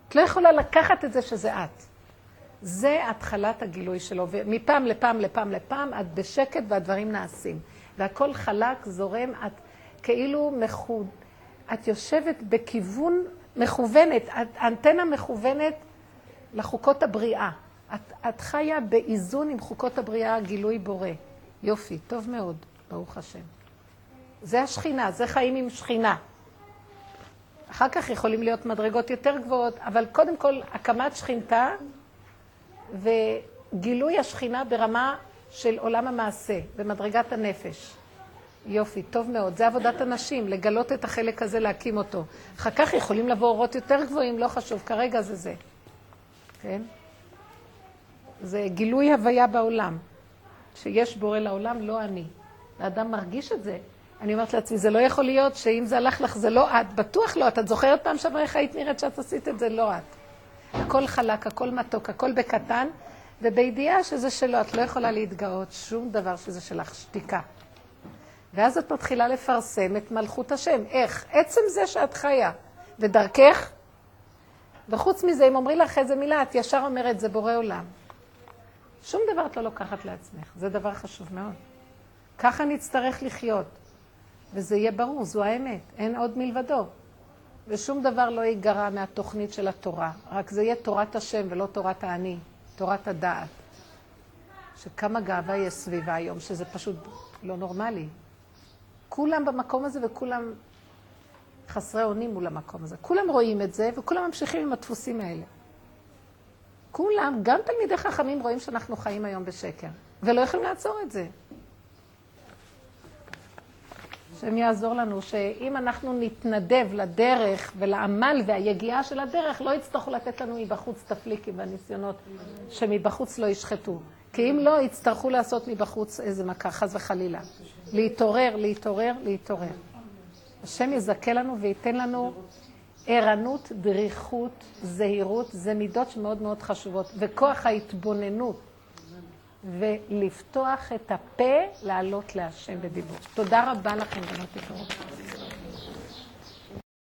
B: את לא יכולה לקחת את זה שזה את. זה התחלת הגילוי שלו, ומפעם לפעם לפעם לפעם את בשקט והדברים נעשים. והכל חלק, זורם, את כאילו מחוד... את יושבת בכיוון מכוונת, את אנטנה מכוונת לחוקות הבריאה. את, את חיה באיזון עם חוקות הבריאה, גילוי בורא. יופי, טוב מאוד, ברוך השם. זה השכינה, זה חיים עם שכינה. אחר כך יכולים להיות מדרגות יותר גבוהות, אבל קודם כל הקמת שכינתה וגילוי השכינה ברמה של עולם המעשה, במדרגת הנפש. יופי, טוב מאוד. זה עבודת הנשים, לגלות את החלק הזה, להקים אותו. אחר כך יכולים לבוא אורות יותר גבוהים, לא חשוב, כרגע זה זה. כן? זה גילוי הוויה בעולם. שיש בורא לעולם, לא אני. האדם מרגיש את זה. אני אומרת לעצמי, זה לא יכול להיות שאם זה הלך לך, זה לא את. בטוח לא את. את זוכרת פעם שעברה איך היית נראית שאת עשית את זה? לא את. הכל חלק, הכל מתוק, הכל בקטן, ובידיעה שזה שלו. את לא יכולה להתגאות שום דבר שזה שלך, שתיקה. ואז את מתחילה לפרסם את מלכות השם. איך? עצם זה שאת חיה, ודרכך, וחוץ מזה, אם אומרים לך איזה מילה, את ישר אומרת, זה בורא עולם. שום דבר את לא לוקחת לעצמך, זה דבר חשוב מאוד. ככה נצטרך לחיות, וזה יהיה ברור, זו האמת, אין עוד מלבדו. ושום דבר לא ייגרע מהתוכנית של התורה, רק זה יהיה תורת השם ולא תורת האני, תורת הדעת. שכמה גאווה יש סביבה היום, שזה פשוט לא נורמלי. כולם במקום הזה וכולם חסרי אונים מול המקום הזה. כולם רואים את זה וכולם ממשיכים עם הדפוסים האלה. כולם, גם תלמידי חכמים רואים שאנחנו חיים היום בשקר, ולא יכולים לעצור את זה. השם יעזור לנו שאם אנחנו נתנדב לדרך ולעמל והיגיעה של הדרך, לא יצטרכו לתת לנו מבחוץ תפליקים והניסיונות שמבחוץ לא ישחטו. כי אם לא, יצטרכו לעשות מבחוץ איזה מכה, חס וחלילה. להתעורר, להתעורר, להתעורר. השם יזכה לנו וייתן לנו ערנות, דריכות, זהירות, זה מידות שמאוד מאוד חשובות. וכוח ההתבוננות, ולפתוח את הפה, לעלות להשם בדיבור. תודה רבה לכם, בנות יקרות.